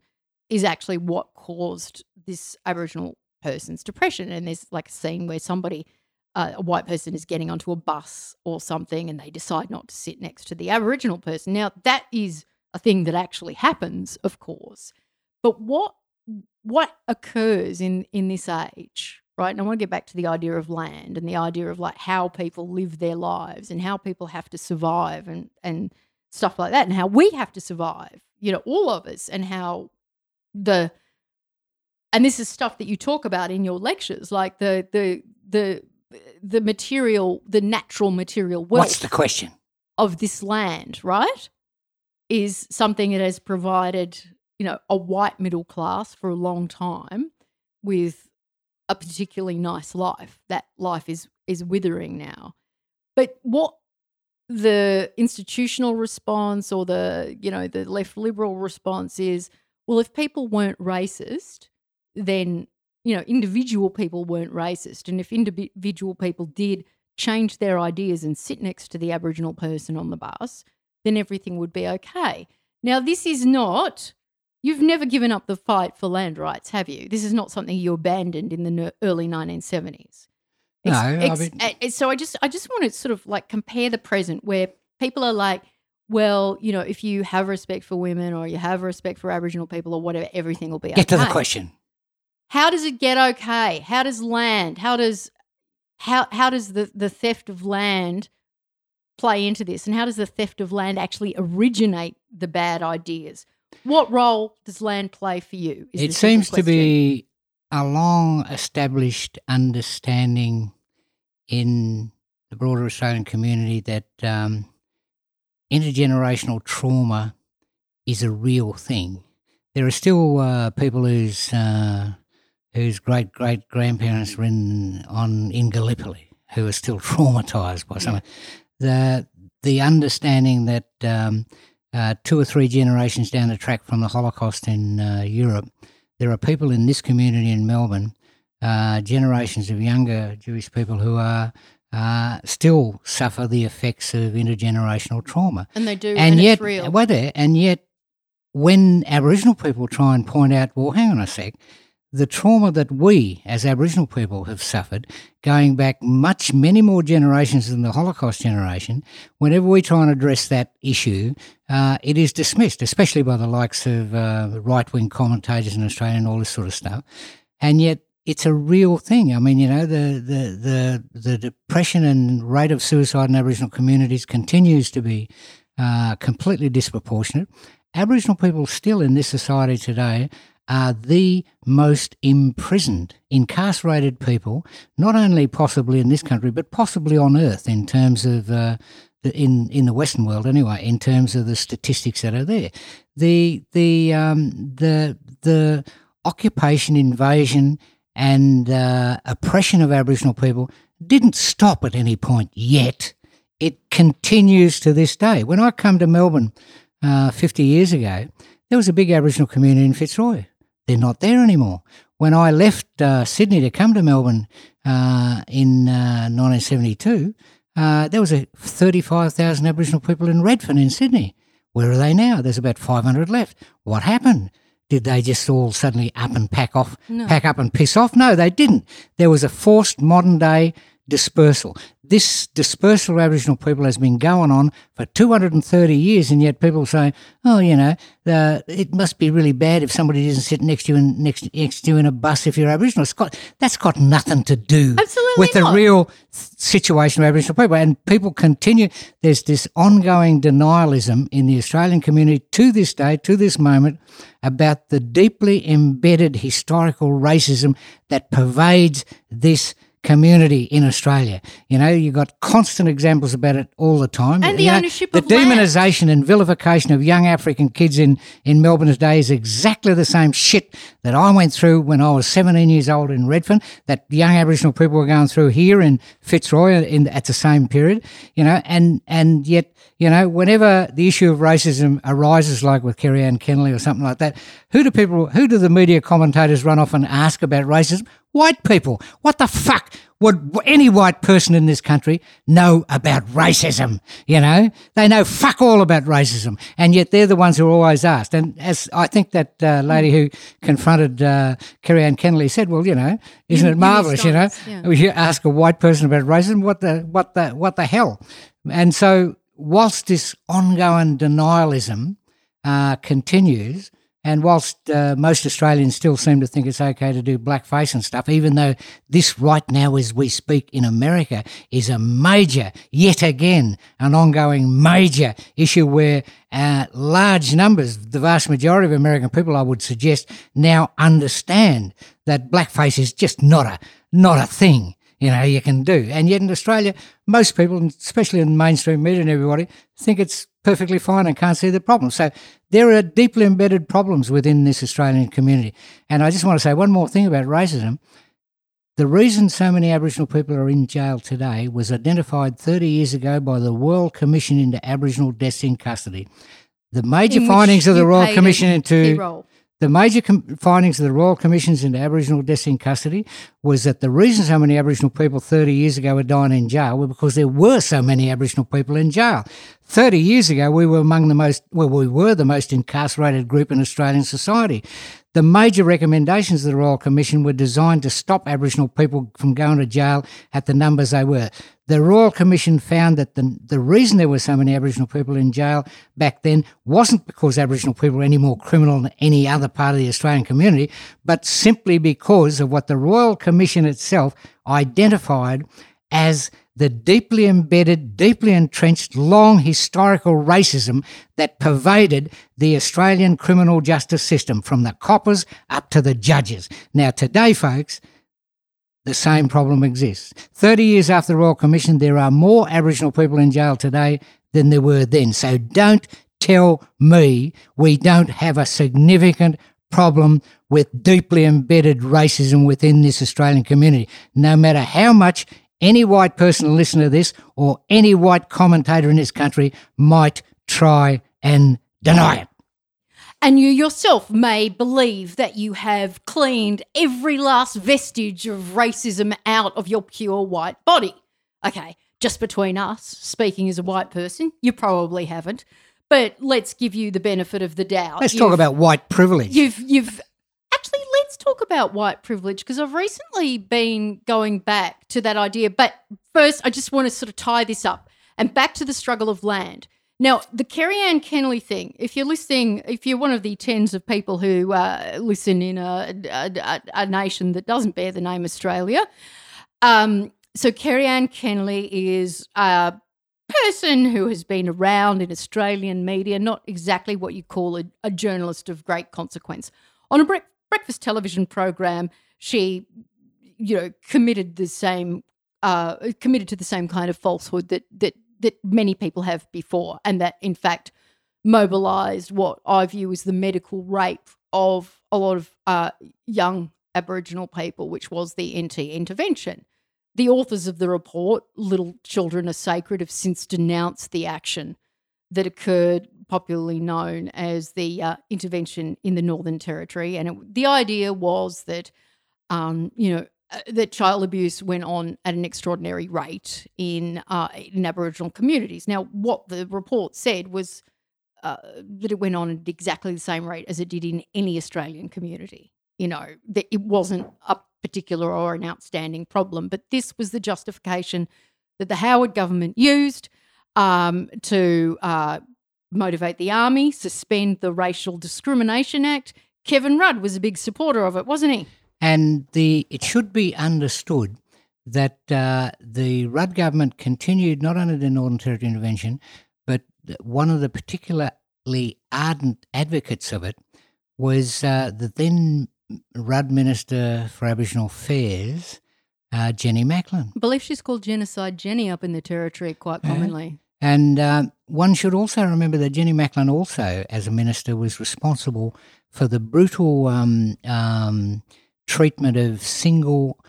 is actually what caused this Aboriginal person's depression. And there's like a scene where somebody, uh, a white person, is getting onto a bus or something, and they decide not to sit next to the Aboriginal person. Now that is a thing that actually happens, of course. But what what occurs in in this age right? And I want to get back to the idea of land and the idea of like how people live their lives and how people have to survive and and stuff like that and how we have to survive, you know, all of us and how the and this is stuff that you talk about in your lectures, like the the the the material, the natural material wealth. What's the question? Of this land, right? Is something that has provided, you know, a white middle class for a long time with a particularly nice life. That life is is withering now. But what the institutional response or the you know the left liberal response is well if people weren't racist then you know individual people weren't racist and if individual people did change their ideas and sit next to the aboriginal person on the bus then everything would be okay now this is not You've never given up the fight for land rights, have you? This is not something you abandoned in the early 1970s. No, I mean, eh, eh, so I just I just want to sort of like compare the present where people are like, well, you know, if you have respect for women or you have respect for Aboriginal people or whatever, everything will be get okay. to the question. How does it get okay? How does land? How does how how does the the theft of land play into this? And how does the theft of land actually originate the bad ideas? What role does land play for you? It seems to be a long established understanding in the broader Australian community that um, intergenerational trauma is a real thing. There are still uh, people whose uh, whose great great grandparents were in on in Gallipoli who are still traumatized by something. The the understanding that um, uh, two or three generations down the track from the Holocaust in uh, Europe, there are people in this community in Melbourne, uh, generations of younger Jewish people who are uh, still suffer the effects of intergenerational trauma. And they do, and, and yet, well, there, and yet, when Aboriginal people try and point out, well, hang on a sec, the trauma that we as Aboriginal people have suffered, going back much, many more generations than the Holocaust generation, whenever we try and address that issue, uh, it is dismissed, especially by the likes of uh, right wing commentators in Australia and all this sort of stuff. And yet, it's a real thing. I mean, you know, the, the, the, the depression and rate of suicide in Aboriginal communities continues to be uh, completely disproportionate. Aboriginal people still in this society today are the most imprisoned, incarcerated people, not only possibly in this country, but possibly on earth in terms of. Uh, the, in in the Western world, anyway, in terms of the statistics that are there, the the um, the the occupation, invasion, and uh, oppression of Aboriginal people didn't stop at any point yet. It continues to this day. When I come to Melbourne uh, 50 years ago, there was a big Aboriginal community in Fitzroy. They're not there anymore. When I left uh, Sydney to come to Melbourne uh, in 1972, uh, uh, there was a 35,000 Aboriginal people in Redfern in Sydney. Where are they now? There's about 500 left. What happened? Did they just all suddenly up and pack off, No. pack up and piss off? No, they didn't. There was a forced modern day dispersal. This dispersal of Aboriginal people has been going on for 230 years, and yet people say, "Oh, you know, uh, it must be really bad if somebody doesn't sit next to you in, next, next to you in a bus if you're Aboriginal." It's got that's got nothing to do Absolutely with the real situation of Aboriginal people, and people continue. There's this ongoing denialism in the Australian community to this day, to this moment, about the deeply embedded historical racism that pervades this community in Australia. You know, you've got constant examples about it all the time. And the You know, ownership the of land. demonisation and vilification of young African kids in, in Melbourne today is exactly the same shit that I went through when I was 17 years old in Redfern, that young Aboriginal people were going through here in Fitzroy in, at the same period, you know, and, and yet, you know, whenever the issue of racism arises, like with Kerri-Anne Kennerley or something like that, who do people, who do the media commentators run off and ask about racism? White people. What the fuck would any white person in this country know about racism? You know, they know fuck all about racism, and yet they're the ones who are always asked. And as I think that uh, lady who confronted uh, Kerri-Anne Kennerley said, "Well, you know, isn't it marvelous? You know, yeah. you ask a white person about racism, what the what the what the hell?" And so, whilst this ongoing denialism uh, continues, and whilst uh, most Australians still seem to think it's okay to do blackface and stuff, even though this right now, as we speak in America, is a major, yet again, an ongoing major issue where uh, large numbers, the vast majority of American people, I would suggest, now understand that blackface is just not a not a thing you know, you can do. And yet in Australia, most people, especially in mainstream media and everybody, think it's perfectly fine and can't see the problem. So there are deeply embedded problems within this Australian community. And I just want to say one more thing about racism. The reason so many Aboriginal people are in jail today was identified 30 years ago by the Royal Commission into Aboriginal Deaths in Custody. The major In findings of the Royal Commission into. The major com- findings of the Royal Commissions into Aboriginal deaths in custody was that the reason so many Aboriginal people 30 years ago were dying in jail were because there were so many Aboriginal people in jail. 30 years ago, we were among the most, well, we were the most incarcerated group in Australian society. The major recommendations of the Royal Commission were designed to stop Aboriginal people from going to jail at the numbers they were. The Royal Commission found that the, the reason there were so many Aboriginal people in jail back then wasn't because Aboriginal people were any more criminal than any other part of the Australian community, but simply because of what the Royal Commission itself identified as the deeply embedded, deeply entrenched, long historical racism that pervaded the Australian criminal justice system from the coppers up to the judges. Now, today, folks, the same problem exists. 30 years after the Royal Commission, there are more Aboriginal people in jail today than there were then. So don't tell me we don't have a significant problem with deeply embedded racism within this Australian community. No matter how much any white person listening to this or any white commentator in this country might try and deny it. And you yourself may believe that you have cleaned every last vestige of racism out of your pure white body. Okay, just between us, speaking as a white person, you probably haven't. But let's give you the benefit of the doubt. Let's talk You've- about white privilege. You've you've talk about white privilege because I've recently been going back to that idea. But first, I just want to sort of tie this up and back to the struggle of land. Now, the Kerri-Anne Kennerley thing. If you're listening, if you're one of the tens of people who uh, listen in a, a, a, nation that doesn't bear the name Australia, um, so Kerri-Anne Kennerley is a person who has been around in Australian media, not exactly what you call a, a journalist of great consequence. On a breakfast television program, she, you know, committed the same, uh, committed to the same kind of falsehood that that that many people have before, and that in fact mobilized what I view as the medical rape of a lot of uh, young Aboriginal people, which was the NT intervention. The authors of the report, Little Children Are Sacred, have since denounced the action that occurred, popularly known as the uh, intervention in the Northern Territory. And it, the idea was that, um, you know, uh, that child abuse went on at an extraordinary rate in uh, in Aboriginal communities. Now, what the report said was uh, that it went on at exactly the same rate as it did in any Australian community. You know, that it wasn't a particular or an outstanding problem, but this was the justification that the Howard government used um, to uh, motivate the army, suspend the Racial Discrimination Act. Kevin Rudd was a big supporter of it, wasn't he? And the it should be understood that uh, the Rudd government continued not only the Northern Territory intervention, but one of the particularly ardent advocates of it was uh, the then Rudd Minister for Aboriginal Affairs, uh, Jenny Macklin. I believe she's called Genocide Jenny up in the Territory quite commonly. And uh, one should also remember that Jenny Macklin also, as a minister, was responsible for the brutal um, um, treatment of single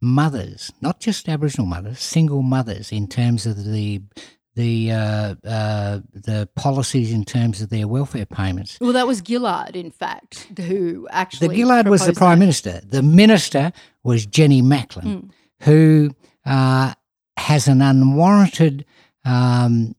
mothers, not just Aboriginal mothers, single mothers, in terms of the the uh, uh, the policies in terms of their welfare payments. Well, that was Gillard, in fact, who actually. The Gillard was the prime that. minister. The minister was Jenny Macklin, who uh, has an unwarranted um,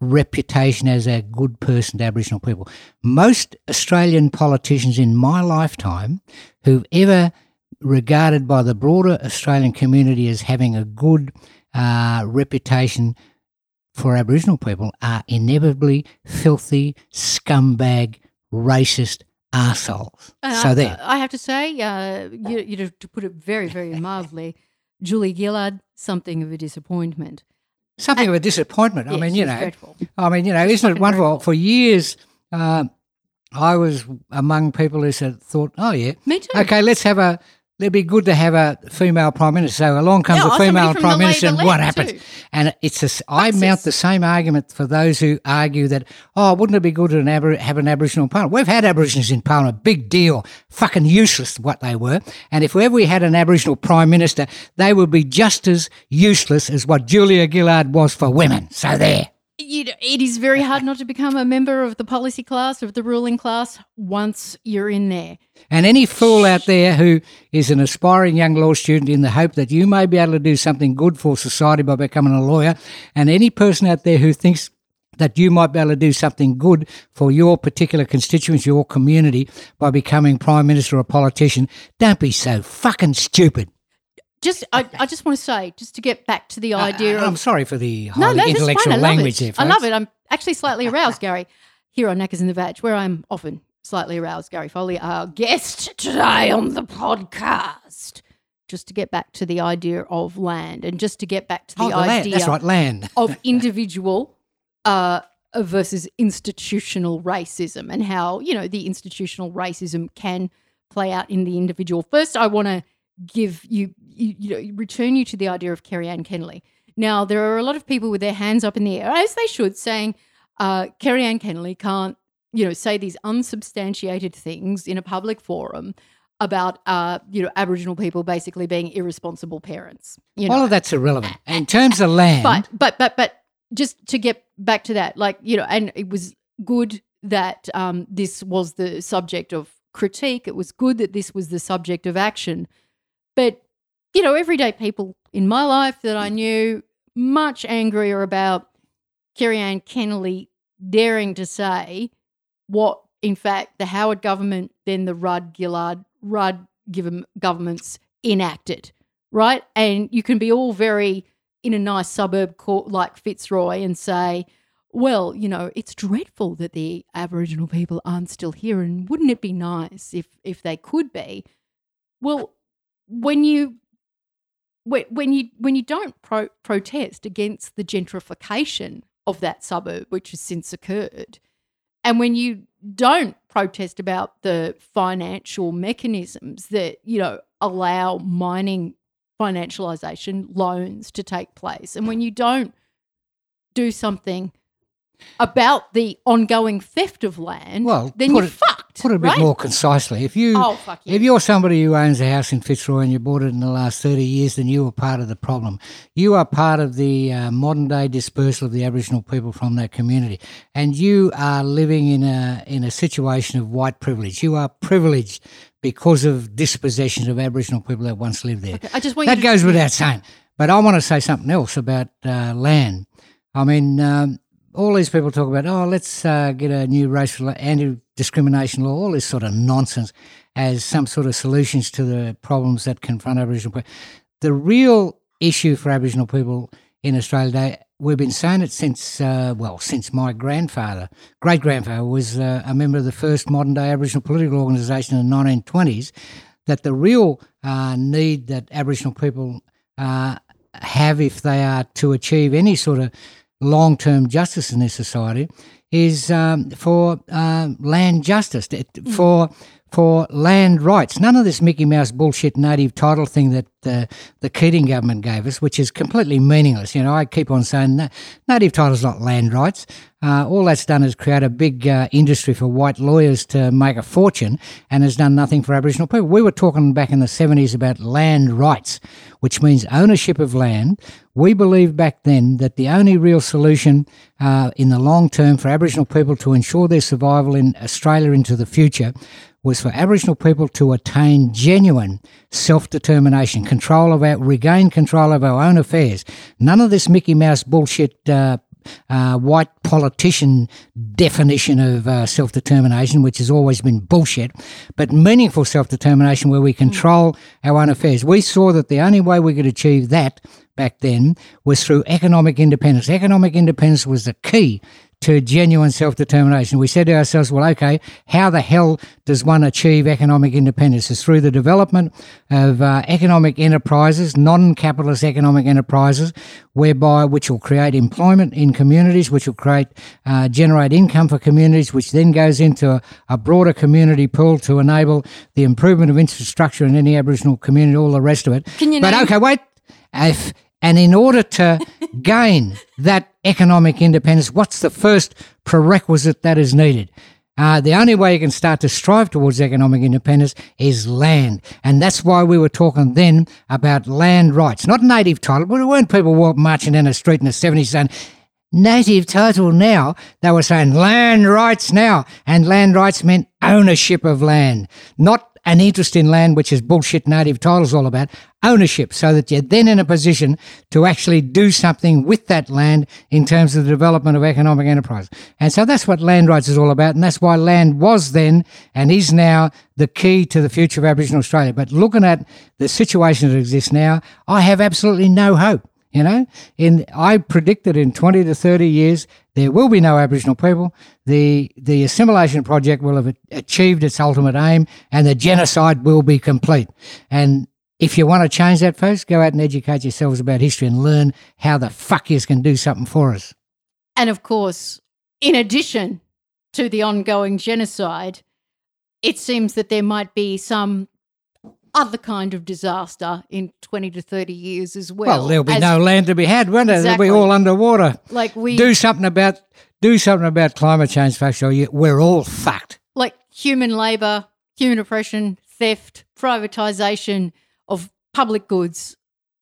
reputation as a good person to Aboriginal people. Most Australian politicians in my lifetime who've ever regarded by the broader Australian community as having a good uh, reputation for Aboriginal people are inevitably filthy, scumbag, racist arseholes. And so I, there. I have to say, uh, you, you know, to put it very, very mildly, Julie Gillard, something of a disappointment. Something of a disappointment. I mean, you know, dreadful. I mean, you know, isn't it wonderful? dreadful. For years, uh, I was among people who said, thought, oh yeah, Me too. okay, let's have a. It'd be good to have a female prime minister. So along comes Yeah, a female prime minister, and what happens? too. And it's a, I That's mount the same argument for those who argue that oh, wouldn't it be good to have an Aboriginal parliament? We've had Aborigines in parliament, big deal, fucking useless what they were. And if ever we had an Aboriginal prime minister, they would be just as useless as what Julia Gillard was for women. So there. You know, it is very hard not to become a member of the policy class, of the ruling class, once you're in there. And any fool out there who is an aspiring young law student in the hope that you may be able to do something good for society by becoming a lawyer, and any person out there who thinks that you might be able to do something good for your particular constituents, your community, by becoming prime minister or politician, don't be so fucking stupid. Just, I, I just want to say, just to get back to the idea Uh, of I'm sorry for the No, highly no, that's intellectual fine. I love language it. there. I love it. I'm actually slightly aroused, Gary, here on Knackers in the Vag, where I'm often slightly aroused. Gary Foley, our guest today on the podcast. Just to get back to the idea of land and just to get back to the, Oh, the land. idea That's right, land. of individual uh, versus institutional racism and how, you know, the institutional racism can play out in the individual. First, I want to give you, you, you know, return you to the idea of Kerri-Anne Kennerley. Now, there are a lot of people with their hands up in the air, as they should, saying uh, Kerri-Anne Kennerley can't, you know, say these unsubstantiated things in a public forum about, uh, you know, Aboriginal people basically being irresponsible parents. You know, All of that's irrelevant. In terms of land, but but but but just to get back to that, like you know, and it was good that um, this was the subject of critique. It was good that this was the subject of action. But you know, everyday people in my life that I knew much angrier about Kerri-Anne Kennerley daring to say what, in fact, the Howard government, then the Rudd Gillard Rudd given governments enacted, right? And you can be all very in a nice suburb court like Fitzroy and say, well, you know, it's dreadful that the Aboriginal people aren't still here, and wouldn't it be nice if if they could be? Well, when you when, you when you don't pro- protest against the gentrification of that suburb, which has since occurred, and when you don't protest about the financial mechanisms that you know allow mining financialization loans to take place, and when you don't do something about the ongoing theft of land, Well, then you're it- fucked. Put it a bit right? more concisely. If you Oh you! If you're somebody who owns a house in Fitzroy and you bought it in the last 30 years, then you are part of the problem. You are part of the uh, modern day dispersal of the Aboriginal people from that community. And you are living in a, in a situation of white privilege. You are privileged because of dispossession of Aboriginal people that once lived there. I just want That you to, goes without saying. But I want to say something else about uh, land. I mean, um, all these people talk about, oh, let's uh, get a new racial anti-discrimination law, all this sort of nonsense, as some sort of solutions to the problems that confront Aboriginal people. The real issue for Aboriginal people in Australia today, we've been saying it since, uh, well, since my grandfather, great grandfather, was uh, a member of the first modern day Aboriginal political organisation in the 1920s, that the real uh, need that Aboriginal people uh, have if they are to achieve any sort of long term justice in this society is um, for uh, land justice, for for land rights. None of this Mickey Mouse bullshit native title thing that uh, the Keating government gave us, which is completely meaningless. You know, I keep on saying that native title is not land rights. Uh, all that's done is create a big uh, industry for white lawyers to make a fortune and has done nothing for Aboriginal people. We were talking back in the 70s about land rights, which means ownership of land. We believed back then that the only real solution uh, in the long term for Aboriginal people to ensure their survival in Australia into the future was for Aboriginal people to attain genuine self determination, control of our, regain control of our own affairs. None of this Mickey Mouse bullshit, uh, uh, white politician definition of uh, self determination, which has always been bullshit, but meaningful self determination where we control our own affairs. We saw that the only way we could achieve that back then was through economic independence. Economic independence was the key to genuine self determination. We said to ourselves, well, okay, how the hell does one achieve economic independence? It's through the development of uh, economic enterprises, non capitalist economic enterprises, whereby which will create employment in communities, which will create, uh, generate income for communities, which then goes into a, a broader community pool to enable the improvement of infrastructure in any Aboriginal community, all the rest of it. Can you but name- okay, wait. If, and in order to gain that economic independence, what's the first prerequisite that is needed? Uh, the only way you can start to strive towards economic independence is land. And that's why we were talking then about land rights, not native title. But there weren't people marching down the street in the 70s saying, native title now. They were saying land rights now. And land rights meant ownership of land, not an interest in land, which is bullshit native titles all about, ownership, so that you're then in a position to actually do something with that land in terms of the development of economic enterprise. And so that's what land rights is all about, and that's why land was then and is now the key to the future of Aboriginal Australia. But looking at the situation that exists now, I have absolutely no hope. You know, in I predicted in twenty to thirty years there will be no Aboriginal people. The the assimilation project will have achieved its ultimate aim, and the genocide will be complete. And if you want to change that, folks, go out and educate yourselves about history and learn how the fuckers can do something for us. And of course, in addition to the ongoing genocide, it seems that there might be some other kind of disaster in 20 to 30 years as well. Well, there'll be as- no land to be had, won't there? Exactly. They'll be all underwater. like we Do something about do something about climate change, folks, or we're all fucked. like human labor, human oppression, theft, privatization of public goods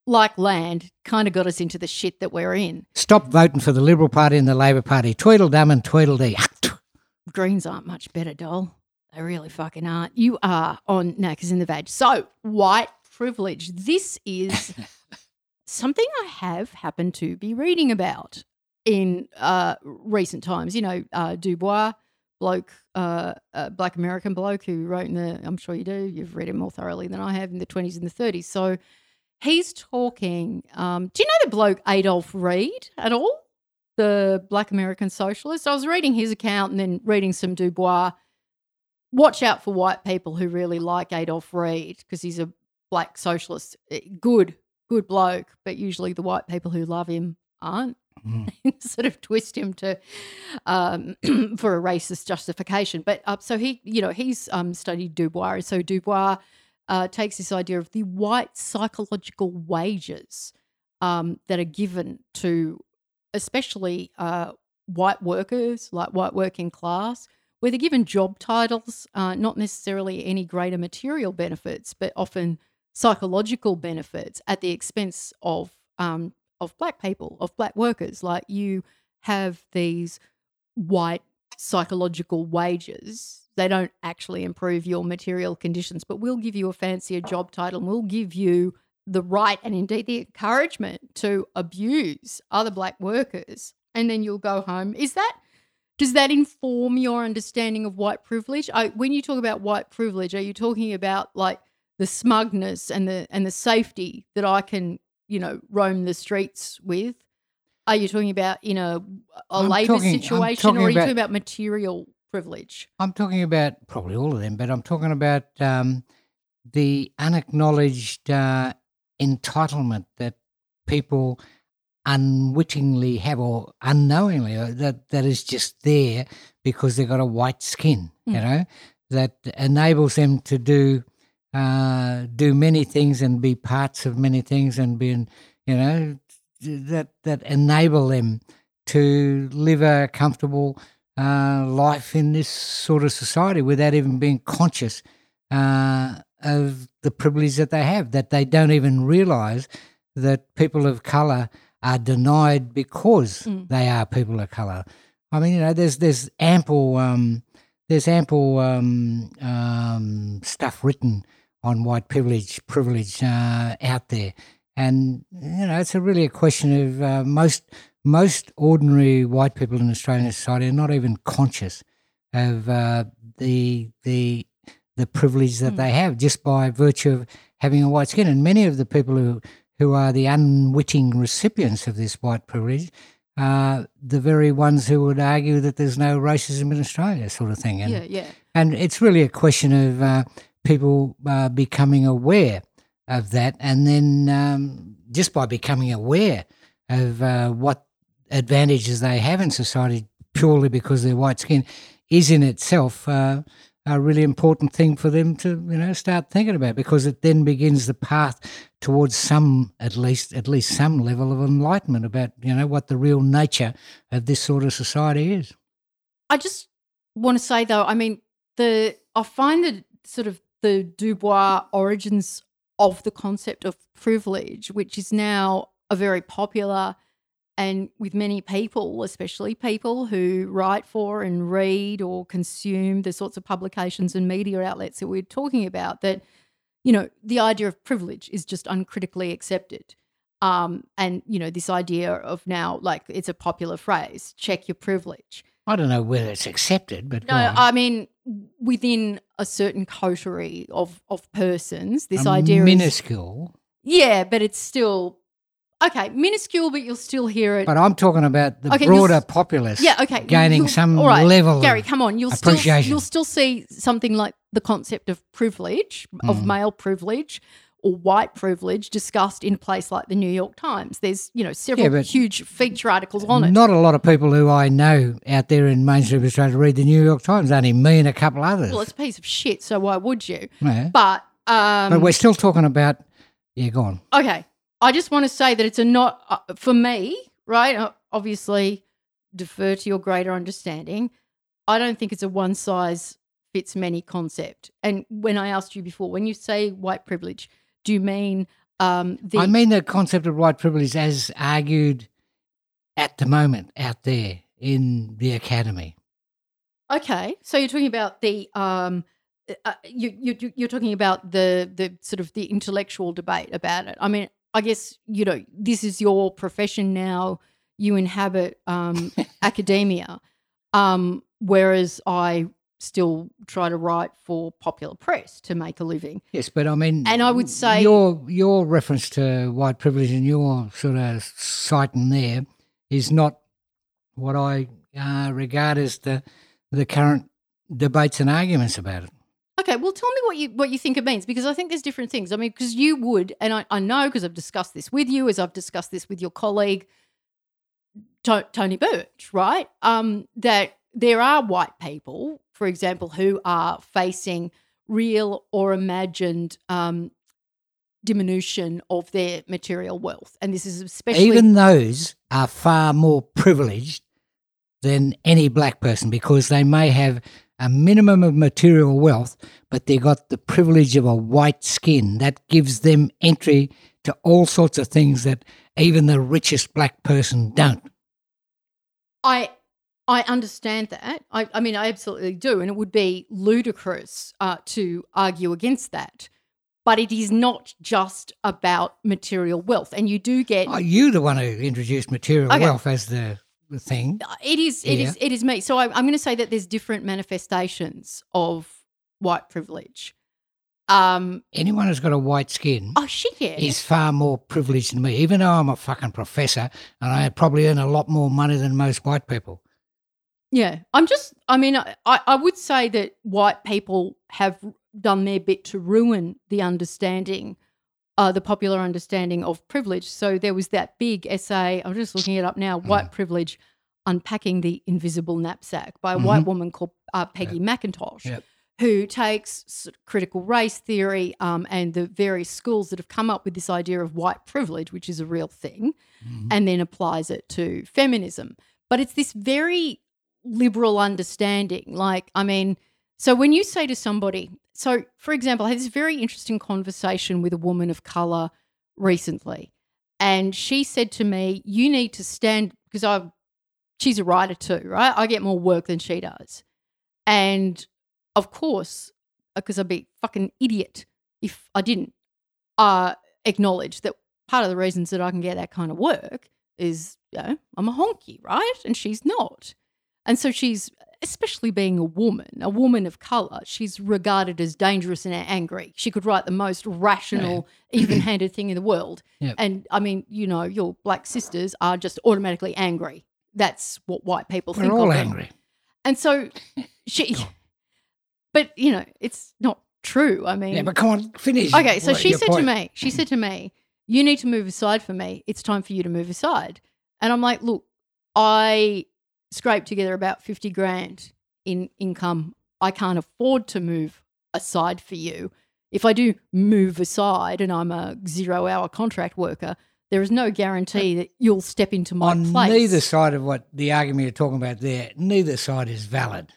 like land kind of got us into the shit that we're in. Stop voting for the Liberal Party and the Labor Party. Tweedledum and Tweedledee. Greens aren't much better, doll. They really fucking aren't. You are on Knackers in the Vag. So, white privilege. This is something I have happened to be reading about in uh, recent times. You know, uh, Du Bois, bloke, uh, uh, black American bloke who wrote in the, I'm sure you do, you've read him more thoroughly than I have in the 20s and the 30s. So, he's talking. Um, do you know the bloke Adolf Reed at all? The black American socialist. I was reading his account and then reading some Du Bois. Watch out for white people who really like Adolf Reed because he's a black socialist. Eh, Good, good bloke, but usually the white people who love him aren't. Mm. sort of twist him to um, for a racist justification. But uh, so he, you know, he's um, studied Du Bois, and so Du Bois uh, takes this idea of the white psychological wages um, that are given to, especially uh, white workers, like white working class, where they're given job titles, uh, not necessarily any greater material benefits, but often psychological benefits at the expense of um, of black people, of black workers. Like you have these white psychological wages. They don't actually improve your material conditions, but we'll give you a fancier job title and we'll give you the right and indeed the encouragement to abuse other black workers and then you'll go home. Is that does that inform your understanding of white privilege? I, when you talk about white privilege, are you talking about like the smugness and the and the safety that I can, you know, roam the streets with? Are you talking about in a a I'm labor talking- situation, or are you about- talking about material privilege? I'm talking about probably all of them, but I'm talking about um, the unacknowledged uh, entitlement that people unwittingly have or unknowingly uh, that that is just there because they've got a white skin, you Mm. know, that enables them to do uh, do many things and be parts of many things and being you know, that that enable them to live a comfortable uh, life in this sort of society without even being conscious uh, of the privilege that they have, that they don't even realize that people of color are denied because Mm. they are people of color. I mean, you know, there's there's ample um, there's ample um, um, stuff written on white privilege privilege uh, out there, and you know, it's a really a question of uh, most most ordinary white people in Australian society are not even conscious of uh, the the the privilege that Mm. they have just by virtue of having a white skin. And many of the people who who are the unwitting recipients of this white privilege are the very ones who would argue that there's no racism in Australia, sort of thing. And yeah, yeah. and it's really a question of uh, people uh, becoming aware of that, and then um, just by becoming aware of uh, what advantages they have in society purely because they're white skin is in itself uh, a really important thing for them to you know start thinking about because it then begins the path towards some at least at least some level of enlightenment about you know what the real nature of this sort of society is. I just want to say though, I mean, the I find that sort of the Du Bois origins of the concept of privilege, which is now a very popular and with many people, especially people who write for and read or consume the sorts of publications and media outlets that we're talking about, that, you know, the idea of privilege is just uncritically accepted. Um, and, you know, this idea of now, like, it's a popular phrase, check your privilege. I don't know whether it's accepted, but No. I mean within a certain coterie of of persons, this A idea is minuscule. yeah, but it's still okay, minuscule, but you'll still hear it. But I'm talking about the Okay, broader populace. yeah, okay, gaining some all right, level. Gary, of, come on, you'll still you'll still see something like the concept of privilege, of Mm. male privilege or white privilege discussed in a place like the New York Times. There's, you know, several but huge feature articles on it. Not a lot of people who I know out there in mainstream Australia read the New York Times. Only me and a couple others. well, it's a piece of shit, so why would you? Yeah. But um but we're still talking about. Yeah, go on. Okay. I just want to say that it's a not, uh, for me, right? uh, Obviously, defer to your greater understanding. I don't think it's a one size fits many concept. And when I asked you before, when you say white privilege, do you mean um, the. I mean the concept of white privilege as argued at the moment out there in the academy. Okay, so you're talking about the um, uh, you you you're talking about the the sort of the intellectual debate about it. I mean, I guess you know this is your profession now. You inhabit um, academia, um, whereas I still try to write for popular press to make a living. Yes, but I mean, And I would say- your your reference to white privilege and your sort of citing there is not what I uh, regard as the the current debates and arguments about it. Okay, well, tell me what you what you think it means because I think there's different things. I mean, because you would, and I, I know because I've discussed this with you, as I've discussed this with your colleague To- Tony Birch, right? Um, that there are white people, for example, who are facing real or imagined um, diminution of their material wealth, and this is especially Even those are far more privileged than any black person because they may have a minimum of material wealth, but they got the privilege of a white skin that gives them entry to all sorts of things that even the richest black person don't. I I understand that. I, I mean, I absolutely do, and it would be ludicrous uh, to argue against that. But it is not just about material wealth, and you do get Are you the one who introduced material Okay. wealth as the thing. It is. It is. Yeah. It is me. So I, I'm going to say that there's different manifestations of white privilege. Um. Anyone who's got a white skin Oh shit! Yeah. is far more privileged than me, even though I'm a fucking professor and I probably earn a lot more money than most white people. Yeah, I'm just. I mean, I, I would say that white people have done their bit to ruin the understanding, uh, the popular understanding of privilege. So there was that big essay. I'm just looking it up now. White privilege, unpacking the invisible knapsack by a white woman called uh, Peggy McIntosh. Yep. Who takes sort of critical race theory um, and the various schools that have come up with this idea of white privilege, which is a real thing, and then applies it to feminism. But it's this very liberal understanding. Like, I mean, so when you say to somebody, so for example, I had this very interesting conversation with a woman of color recently, and she said to me, "You need to stand because I, she's a writer too, right? I get more work than she does, and of course, because I'd be fucking idiot if I didn't uh, acknowledge that part of the reasons that I can get that kind of work is, you know, I'm a honky, right? And she's not. And so she's, especially being a woman, a woman of color, she's regarded as dangerous and angry. She could write the most rational, even handed thing in the world. Yep. And I mean, you know, your black sisters are just automatically angry. That's what white people We're think all of them. angry. And so she, but you know, it's not true. I mean, Yeah, but come on, finish. Okay, so what- she said to me, she said to me, "You need to move aside for me. It's time for you to move aside." And I'm like, "Look, I scraped together about 50 grand in income. I can't afford to move aside for you. If I do move aside and I'm a 0-hour contract worker, there is no guarantee that you'll step into my On place." neither side of what the argument you're talking about there, neither side is valid.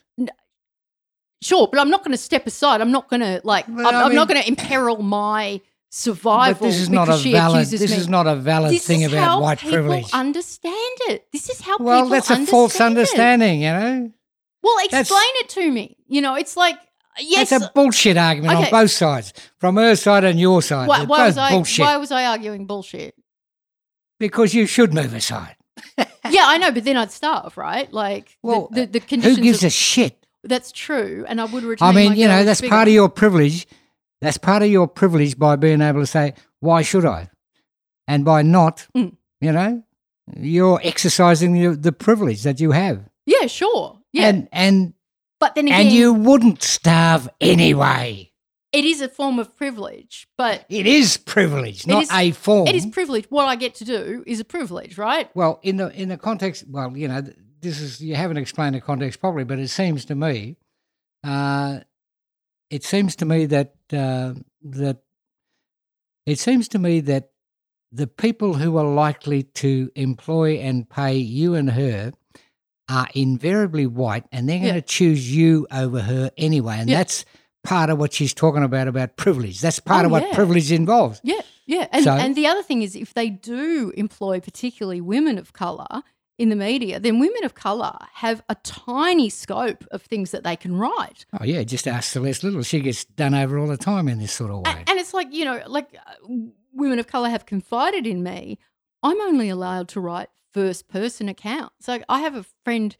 Sure, but I'm not going to step aside. I'm not going to like. But I'm, I I'm not going to imperil my survival. But this is not a valid. This me. is not a valid this thing is about how white people privilege. Understand it. This is how well, people that's a false it. understanding. You know, Well, explain That's- it to me. You know, it's like yes. that's a bullshit argument on both sides, from her side and your side. why, why was I? bullshit Why was I arguing bullshit? because you should move aside. yeah, I know, but then I'd starve, right? Like Well, the, the, the Who conditions. gives of, a shit? That's true, and I would retain. I mean, you know, that's bigger. part of your privilege. That's part of your privilege by being able to say, "Why should I?" and by not, Mm. you know, you're exercising your, the privilege that you have. Yeah, sure. Yeah, and and but then again, and you wouldn't starve anyway. it is a form of privilege, but It is privilege, not is- a form. it is privilege. What I get to do is a privilege, right? Well, in the in the context, well, you know, this is you haven't explained the context properly, but it seems to me, uh, it seems to me that uh, that it seems to me that the people who are likely to employ and pay you and her are invariably white, and they're going to choose you over her anyway, and Yeah. that's part of what she's talking about about privilege. That's part Oh, of what yeah. privilege involves. Yeah, yeah. And So- and the other thing is, if they do employ particularly women of color in the media, then women of color have a tiny scope of things that they can write. Oh yeah, just ask Celeste Liddle. She gets done over all the time in this sort of way. A- And it's like you know, like uh, women of color have confided in me. I'm only allowed to write first person accounts. Like I have a friend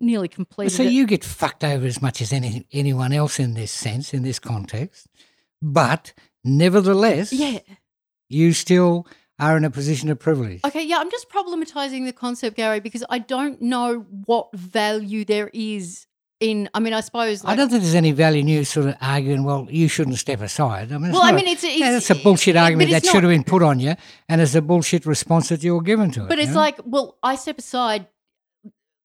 nearly completed. so it- you get fucked over as much as any, anyone else in this sense, in this context. But nevertheless, yeah. you still are in a position of privilege. Okay, yeah, I'm just problematizing the concept, Gary, because I don't know what value there is in. I mean, I suppose. Like, I don't think there's any value in you sort of arguing, well, you shouldn't step aside. I mean, it's Well, I mean, a, it's- yeah, it's- that's a bullshit it- argument that it's should have been put on you, and it's a bullshit response that you were given to it. But it's know? like, well, I step aside,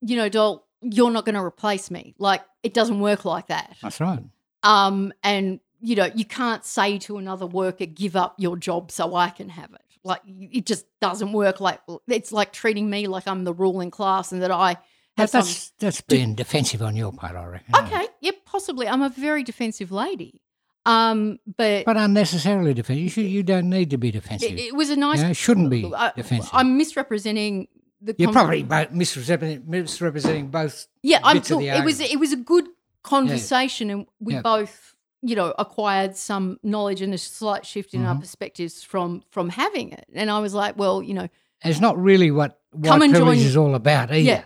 you know, doll, you're not going to replace me. Like, it doesn't work like that. that's right. Um, and, you know, you can't say to another worker, give up your job so I can have it. Like, it just doesn't work. Like, it's like treating me like I'm the ruling class and that I have But some. that's that's being defensive on your part, I reckon. Okay, yeah, possibly. I'm a very defensive lady. Um, but, But unnecessarily defensive. You, should, you don't need to be defensive. it, it was a nice. You know, shouldn't be I- defensive. I'm misrepresenting the. You're probably both misrepresenting, misrepresenting both. Yeah, I'm. the it was it was a good conversation, and we Yeah. both, you know, acquired some knowledge and a slight shift in our Mm-hmm. perspectives from from having it. And I was like, well, you know, It's not really what Come and privilege join- is all about either. yeah,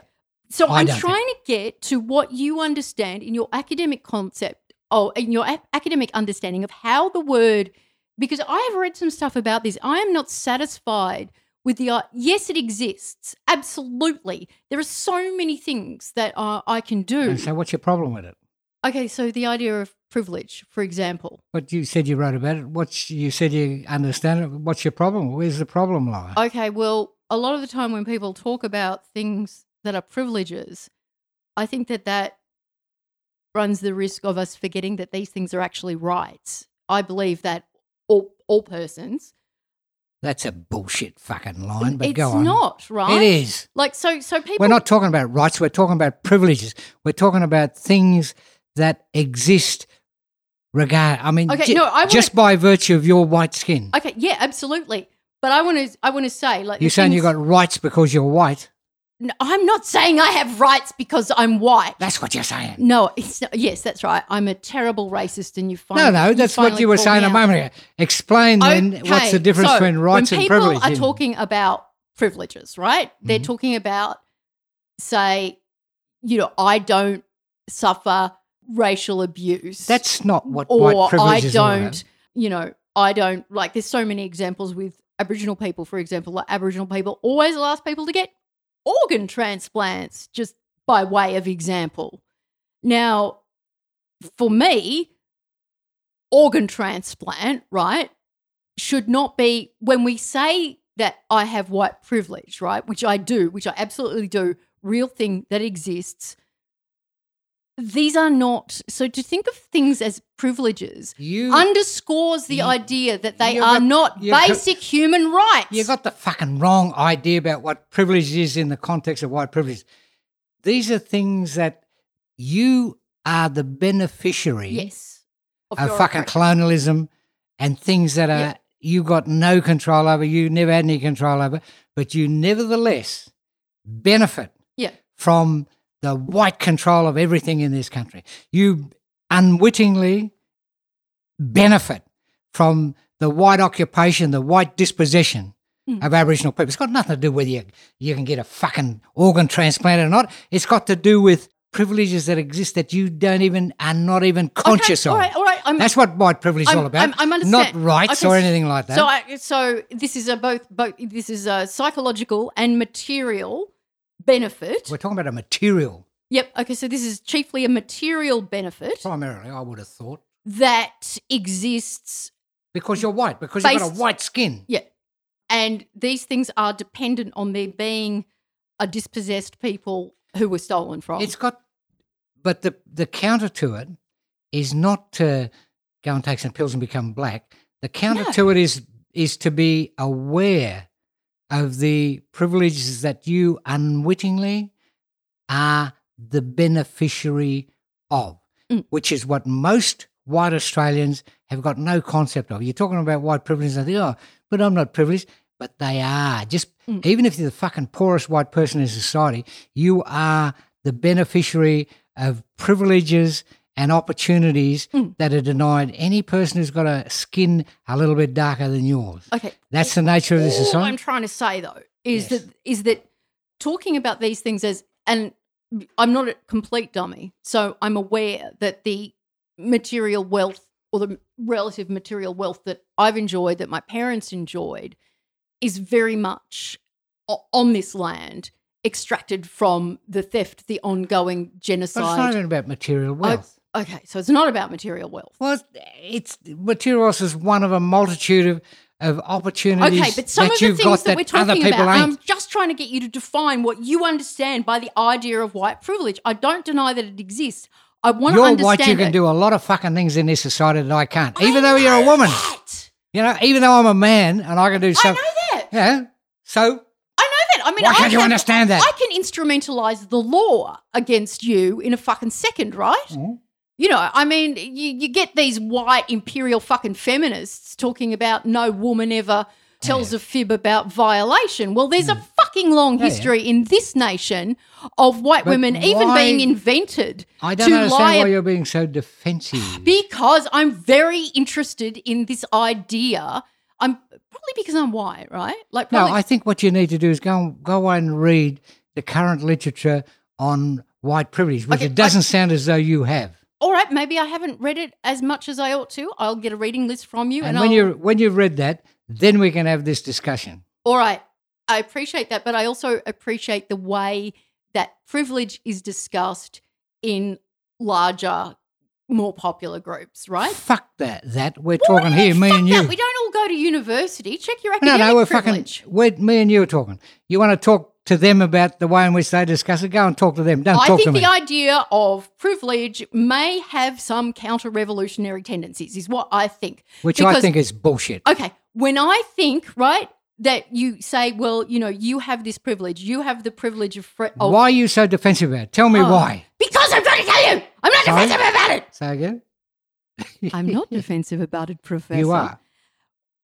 So I I'm don't think- trying to get to what you understand in your academic concept, or in your a- academic understanding of how the word. Because I have read some stuff about this. I am not satisfied with the. Uh, yes, it exists. Absolutely, there are so many things that uh, I can do. And so, what's your problem with it? Okay, so the idea of privilege, for example. What you said you wrote about it. What you said you understand it. What's your problem? Where's the problem lie? Okay, well, a lot of the time when people talk about things that are privileges, I think that that runs the risk of us forgetting that these things are actually rights. I believe that all all persons. That's a bullshit fucking line. But it's go on. not right. It is. Like so. So people. We're not talking about rights. We're talking about privileges. We're talking about things that exist. Regard. I mean, Okay, ju- no, I wanna- just by virtue of your white skin. Okay. Yeah. Absolutely. But I want to. I want to say like You're saying you things- got rights because you're white. No, I'm not saying I have rights because I'm white. That's what you're saying. No, it's not, yes, that's right. I'm a terrible racist, and you find No, no, that's what you were saying a moment ago. Explain then what's the difference so between rights when and people privilege. are talking about privileges, right? They're Mhm. talking about, say, you know, I don't suffer racial abuse. That's not what or white privilege I is all about. don't, you know, I don't like. There's so many examples with Aboriginal people, for example. Like Aboriginal people always the last people to get organ transplants, just by way of example. Now, for me, organ transplant, right, should not be when we say that I have white privilege, right, which I do, which I absolutely do, real thing that exists. These are not so to think of things as privileges You, underscores the You- idea that they are got- not you got- basic human rights. you got the fucking wrong idea about what privilege is in the context of white privilege. These are things that you are the beneficiary yes, of your fucking oppression. colonialism and things that are Yeah. you got no control over, you never had any control over, but you nevertheless benefit Yeah, from the white control of everything in this country. You unwittingly benefit from the white occupation, the white dispossession Mm. of Aboriginal people. It's got nothing to do with you you can get a fucking organ transplant or not. It's got to do with privileges that exist that you don't even are not even conscious okay, of. All right, all right. I'm, That's what white privilege is all about. I'm- I'm not rights Okay, or anything like that. So, I, so this is a both, both. This is a psychological and material benefit. We're talking about a material Yep. Okay. So this is chiefly a material benefit primarily, I would have thought. that exists. Because you're white, because you've got a white skin. Yeah, and these things are dependent on there being a dispossessed people who were stolen from. It's got, but the the counter to it is not to go and take some pills and become black. The counter No. to it is is to be aware of the privileges that you unwittingly are the beneficiary of, Mm. which is what most white Australians have got no concept of. You're talking about white privilege, and they think, oh, but I'm not privileged. But they are. Just Mm. even if you're the fucking poorest white person in society, you are the beneficiary of privileges and opportunities Mm. that are denied any person who's got a skin a little bit darker than yours. okay. That's the nature of this All society. I'm trying to say though is Yes. that is that talking about these things as and I'm not a complete dummy, so I'm aware that the material wealth or the relative material wealth that I've enjoyed, that my parents enjoyed, is very much on this land extracted from the theft, the ongoing genocide. But it's not even about material wealth. Okay, so it's not about material wealth. Well, it's, it's material wealth is one of a multitude of, of opportunities Okay, but some that of the things got that, we're talking about, ain't. I'm just trying to get you to define what you understand by the idea of white privilege. I don't deny that it exists. I want to understand. You're white, you can it. do a lot of fucking things in this society that I can't. I Even though you're a woman. that. You know, even though I'm a man and I can do I know that. Yeah. So I know that. I mean, Why I can't you can- understand that? I can instrumentalize the law against you in a fucking second, right? Mhm. You know, I mean, you, you get these white imperial fucking feminists talking about no woman ever tells a fib about violation. Well, there's a fucking long Hmm. Yeah, yeah. history in this nation of white But women even being invented I don't to understand lie why you're being so defensive. because I'm very interested in this idea. I'm probably because I'm white, right? Like No, I think what you need to do is go go and read the current literature on white privilege, which Okay, it doesn't sound as though you have. All right, maybe I haven't read it as much as I ought to. I'll get a reading list from you, and, And when I'll. you when you've read that, then we can have this discussion. All right, I appreciate that, but I also appreciate the way that privilege is discussed in larger, more popular groups. Right? Fuck that. That we're Well, talking here, me and that? you. We don't all go to university. Check your academic No, no, we're privilege. fucking. We're, me and you are talking. You want to talk to them about the way in which they discuss it? Go and talk to them. Don't I talk to me. I think the idea of privilege may have some counter-revolutionary tendencies. Is what I think. which I think is bullshit. Okay, when I think right that you say, well, you know, you have this privilege, you have the privilege of, of why are you so defensive about it? Tell me Oh. why. because I'm trying to tell you, I'm not Sorry? defensive about it. Say again. I'm not defensive about it, Professor. You are.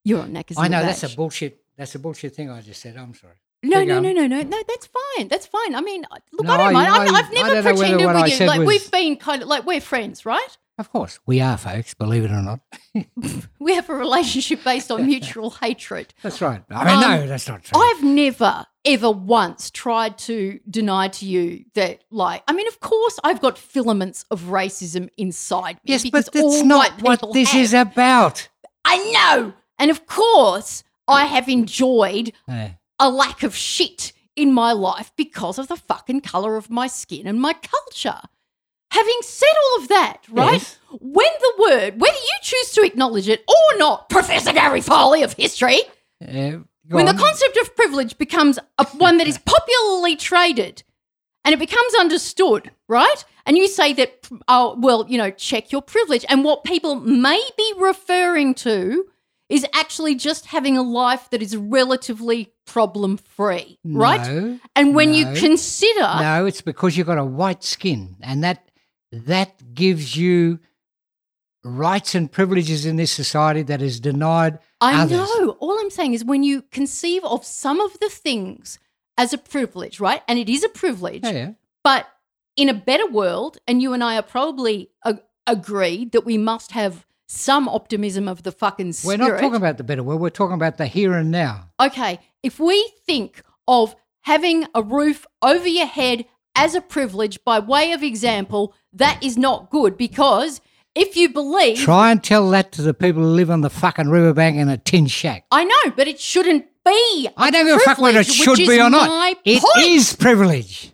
You're on I know that's a bullshit. That's a bullshit thing I just said. I'm sorry. No, no, no, no, no, no. That's fine. That's fine. I mean, look, No, I don't mind. I, I- I've never don't know whether pretended with you. Like was- we've been kind of like we're friends, right? Of course, we are, folks. Believe it or not. We have a relationship based on mutual hatred. That's right. I mean, Um, no, that's not true. I've never, ever once tried to deny to you that, like, I mean, of course, I've got filaments of racism inside me. yes, because but that's all not what this have. is about. I know. And of course, I have enjoyed Eh, a lack of shit in my life because of the fucking color of my skin and my culture. Having said all of that, right? Yes. When the word, whether you choose to acknowledge it or not, Professor Gary Foley of history, go when on. the concept of privilege becomes a, one that is popularly traded and it becomes understood, right? And you say that, oh, well, you know, check your privilege. And what people may be referring to is actually just having a life that is relatively problem free, right? No, And when you consider, no, it's because you've got a white skin, and that that gives you rights and privileges in this society that is denied. I others. know. All I'm saying is when you conceive of some of the things as a privilege, right? And it is a privilege. Yeah, yeah. But in a better world, and you and I are probably a- agreed that we must have some optimism of the fucking spirit. We're not talking about the better world. We're talking about the here and now. okay, if we think of having a roof over your head as a privilege by way of example, that is not good because if you believe, Try and tell that to the people who live on the fucking riverbank in a tin shack. I know, but it shouldn't be. I don't give a fuck whether it should be or not. It point. is privilege.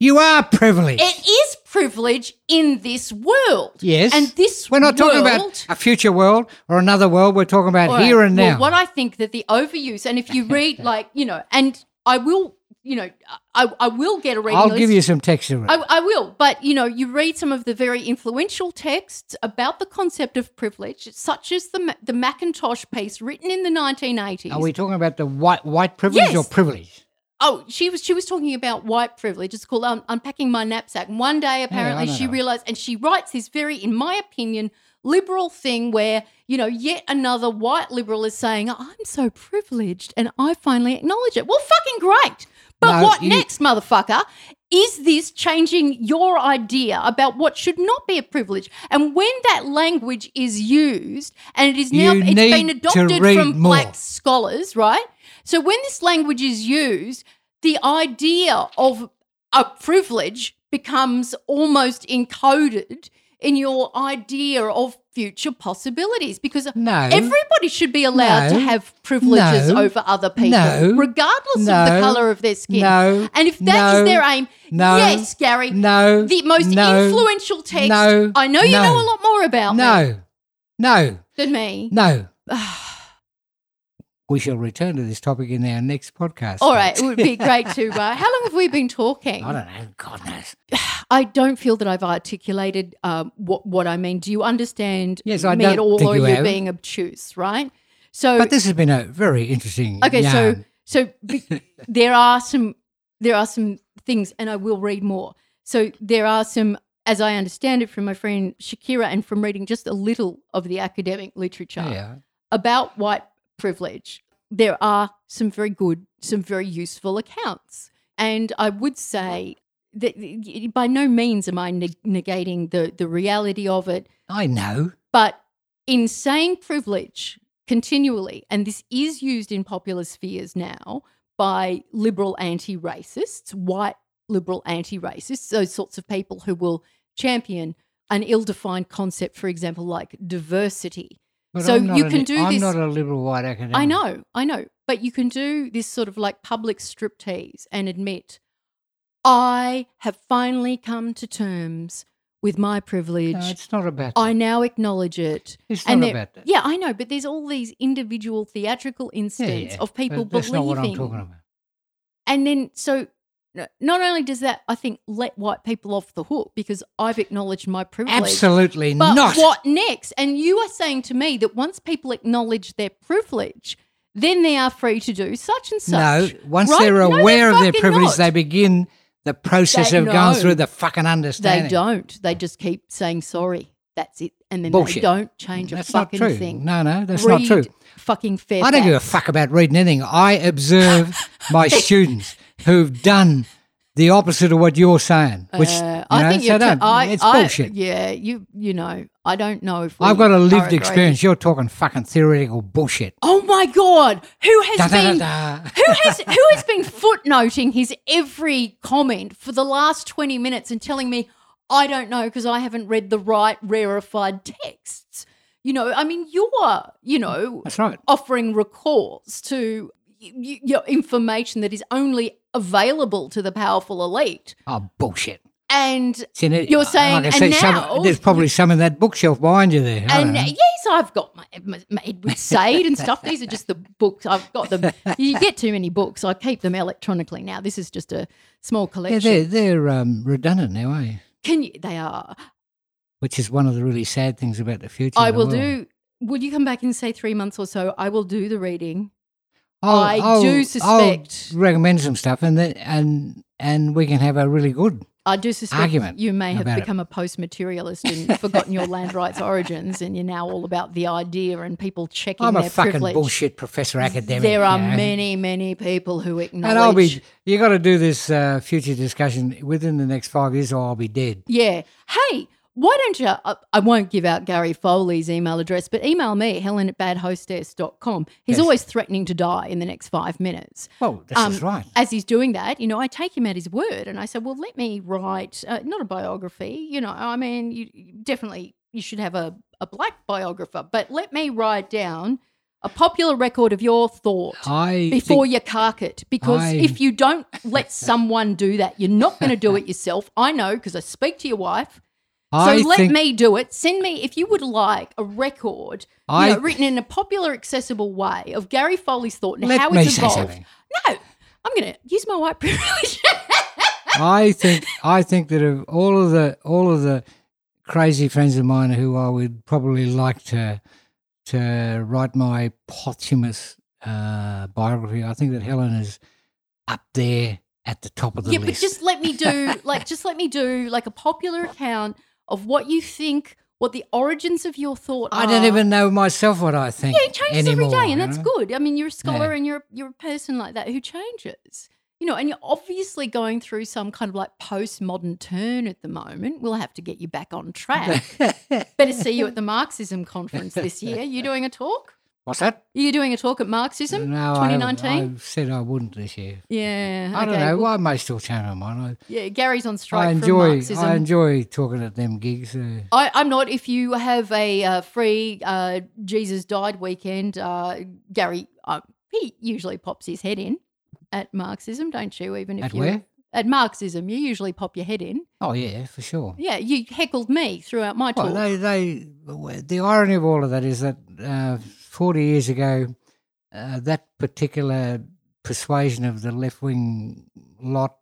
You are privileged. It is privilege in this world. yes. And this We're not talking about a future world or another world. We're talking about right, here and now. Well, what I think that the overuse, and if you read, like, you know, and I will, you know, I, I will get a reading I'll list. give you some text to read. I, I will, but you know, you read some of the very influential texts about the concept of privilege, such as the the McIntosh piece written in the 1980s. Are we talking about the white white privilege or privilege? Oh, she was she was talking about white privilege. It's called um, unpacking my knapsack. And one day, apparently, know she realized, and she writes this very, in my opinion, liberal thing where you know yet another white liberal is saying, "I'm so privileged," and I finally acknowledge it. Well, fucking great. But No, what you- next, motherfucker? Is this changing your idea about what should not be a privilege? And when that language is used, and it is now You it's been adopted from more. black scholars, right? So when this language is used, the idea of a privilege becomes almost encoded in your idea of future possibilities because No. everybody should be allowed to have privileges No. over other people No. regardless of the color of their skin No. and if that is No. their aim No. yes gary No. the most No. influential text No. i know you No. know a lot more about me No. No. than me No. we shall return to this topic in our next podcast. all right it would be great to uh, how long have we been talking I don't know. God knows. I don't feel that I've articulated um, what what I mean. Do you understand Yes, I me don't at all, or you are you being obtuse? Right. So But this has been a very interesting. okay, so yarn. so be, there are some there are some things, and I will read more. So there are some, as I understand it from my friend Shakira, and from reading just a little of the academic literature yeah. about white privilege, there are some very good, some very useful accounts. And I would say that by no means am I neg- negating the, the reality of it, I know. but in saying privilege continually, and this is used in popular spheres now by liberal anti racists, white liberal anti-racists, those sorts of people who will champion an ill-defined concept, for example, like diversity. But so you an- can do this. I'm not a liberal white academic. I know, I know, but you can do this sort of like public striptease and admit, I have finally come to terms with my privilege. No, it's not about. That. I now acknowledge it. It's and not about that. Yeah, I know, but there's all these individual theatrical Yeah, instances yeah, of people but that's believing. not what I'm talking about. And then, so not only does that, I think, let white people off the hook because I've acknowledged my privilege. Absolutely But not. what next? And you are saying to me that once people acknowledge their privilege, then they are free to do such and such. No, once right? they're No, aware of their fucking privilege, not. they begin the process They- of going through the fucking understanding. They don't. They just keep saying sorry. That's it. And then Bullshit. they don't change a That's not fucking true. thing. No, no, that's Read not true. Fucking fair. I don't give a fuck about reading anything. I observe my students who've done the opposite of what you're saying, uh, which you know, I think so t- I, it's I- bullshit. Yeah, you. You know, I don't know if I've got a lived experience. You're talking fucking theoretical bullshit. Oh my god! Who has Da, da, da, been? da. who has who has been footnoting his every comment for the last 20 minutes and telling me I don't know because I haven't read the right rarefied texts. You know, I mean you're, you know, That's right. offering recourse to your information that is only available to the powerful elite. Oh, bullshit. And now- You're saying, like I and said, some- now- there's probably some in that bookshelf behind you there. I and yes, I've got my, my, my Edward Said and stuff. These are just the books. I've got them. You get too many books. I keep them electronically now. This is just a small collection. yeah, they're they're um, redundant now, eh? Can you? They are. Which is one of the really sad things about the future. I the will world. do. Will you come back in say three months or so? I will do the reading. I'll- I I'll- do I'll suspect- recommend some stuff, and then and and we can have a really good. I do suspect Argument you may have about it. become a post-materialist and forgotten your land rights origins, and you're now all about the idea and people checking I'm a fucking privilege. bullshit professor academic. There are you know. many, many people who acknowledge. and I'll be. You got to do this uh, future discussion within the next five years, or I'll be dead. Yeah. Hey, why don't you? I, I won't give out Gary Foley's email address, but email me, helen at badhostess.com. He's Yes. always threatening to die in the next five minutes. Well, this Um, is right. As he's doing that, you know, I take him at his word and I say, well, let me write, uh, not a biography, you know, I mean, you you definitely, you should have a, a black biographer, but let me write down a popular record of your thought I before you cark it. Because I- if you don't let someone do that, you're not going to do it yourself. I know because I speak to your wife. So let me do it. Send me, if you would like, a record you I- know, written in a popular, accessible way of Gary Foley's thought and how it's evolved. No, I'm going to use my white privilege. I think I think that of all of the all of the crazy friends of mine who I would probably like to to write my posthumous uh, biography, I think that Helen is up there at the top of the yeah, list. Yeah, but just let me do, like, just let me do, like, a popular account of what you think, what the origins of your thought are. I are. don't even know myself what I think. Yeah, it changes anymore, every day, and that's know? good. I mean, you're a scholar Yeah. and you're you're a person like that who changes. You know, and you're obviously going through some kind of like postmodern turn at the moment. We'll have to get you back on track. Better see you at the Marxism conference this year. You doing a talk? What's that? Are you doing a talk at Marxism No, 2019? I've said I wouldn't this year. Yeah, I don't know. Well, Well, I may still change my mind. yeah, Gary's on strike I from enjoy. Marxism. I enjoy talking at them gigs. Uh, I, I'm not. If you have a uh, free uh, Jesus died weekend, uh, Gary, uh, he usually pops his head in at Marxism, don't you? Even if At you where? at Marxism, you usually pop your head in. oh yeah, for sure. Yeah, you heckled me throughout my Well, talk. they, they, the irony of all of that is that uh, 40 years ago, uh, that particular persuasion of the left wing lot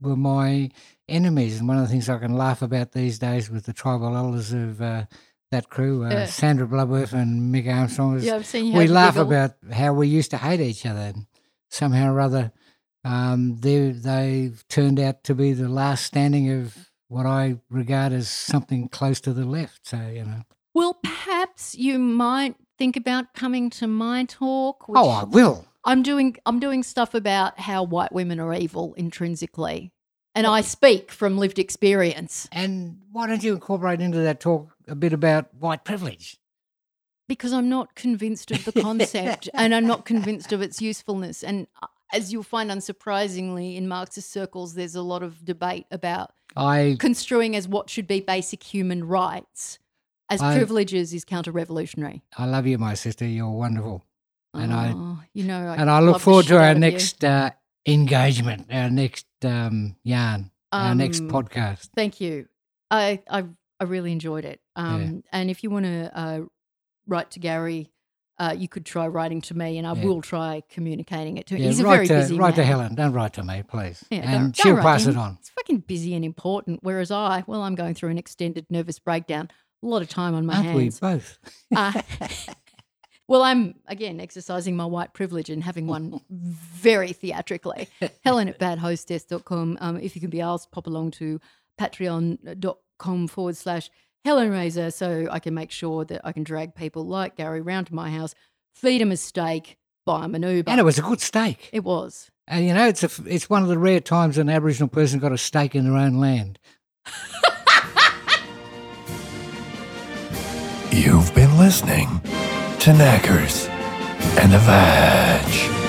were my enemies. And one of the things I can laugh about these days with the tribal elders of uh, that crew, uh, Yeah. Sandra Bloodworth and Mick Armstrong, is yeah, I've seen you. we laugh giggle. about how we used to hate each other. And somehow or other, um, they they've turned out to be the last standing of what I regard as something close to the left. So you know, Well, perhaps you might think about coming to my talk. Which oh, I will. I'm doing. I'm doing stuff about how white women are evil intrinsically, and I speak from lived experience. And why don't you incorporate into that talk a bit about white privilege? because I'm not convinced of the concept and I'm not convinced of its usefulness. And uh, as you'll find unsurprisingly in Marxist circles, there's a lot of debate about I construing as what should be basic human rights as I- privileges is counter-revolutionary. I love you, my sister. You're wonderful, And I- Oh, you know, I and I look forward to our out of you. next uh, engagement, our next um, yarn, our next Um, podcast. Thank you. I I, I really enjoyed it. Um, And if you want to uh, write to Gary, uh, you could try writing to me, and I Yeah. will try communicating it to him. Yeah, He's a write very to busy write to. Helen. Don't write to me, please. Yeah, and she'll pass it on. It's fucking busy and important. Whereas I, well, I'm going through an extended nervous breakdown. A lot of time on my Aren't we hands. both? Uh, well, I'm again exercising my white privilege and having one very theatrically. Helen at badhostess.com. Um, if you can be asked, pop along to patreon.com forward slash Helen Razer so I can make sure that I can drag people like Gary round to my house, feed them a steak, buy them an Uber. And it was a good steak. It was. And you know, it's a, it's one of the rare times an Aboriginal person got a steak in their own land. You've been listening to Knackers and the Vag.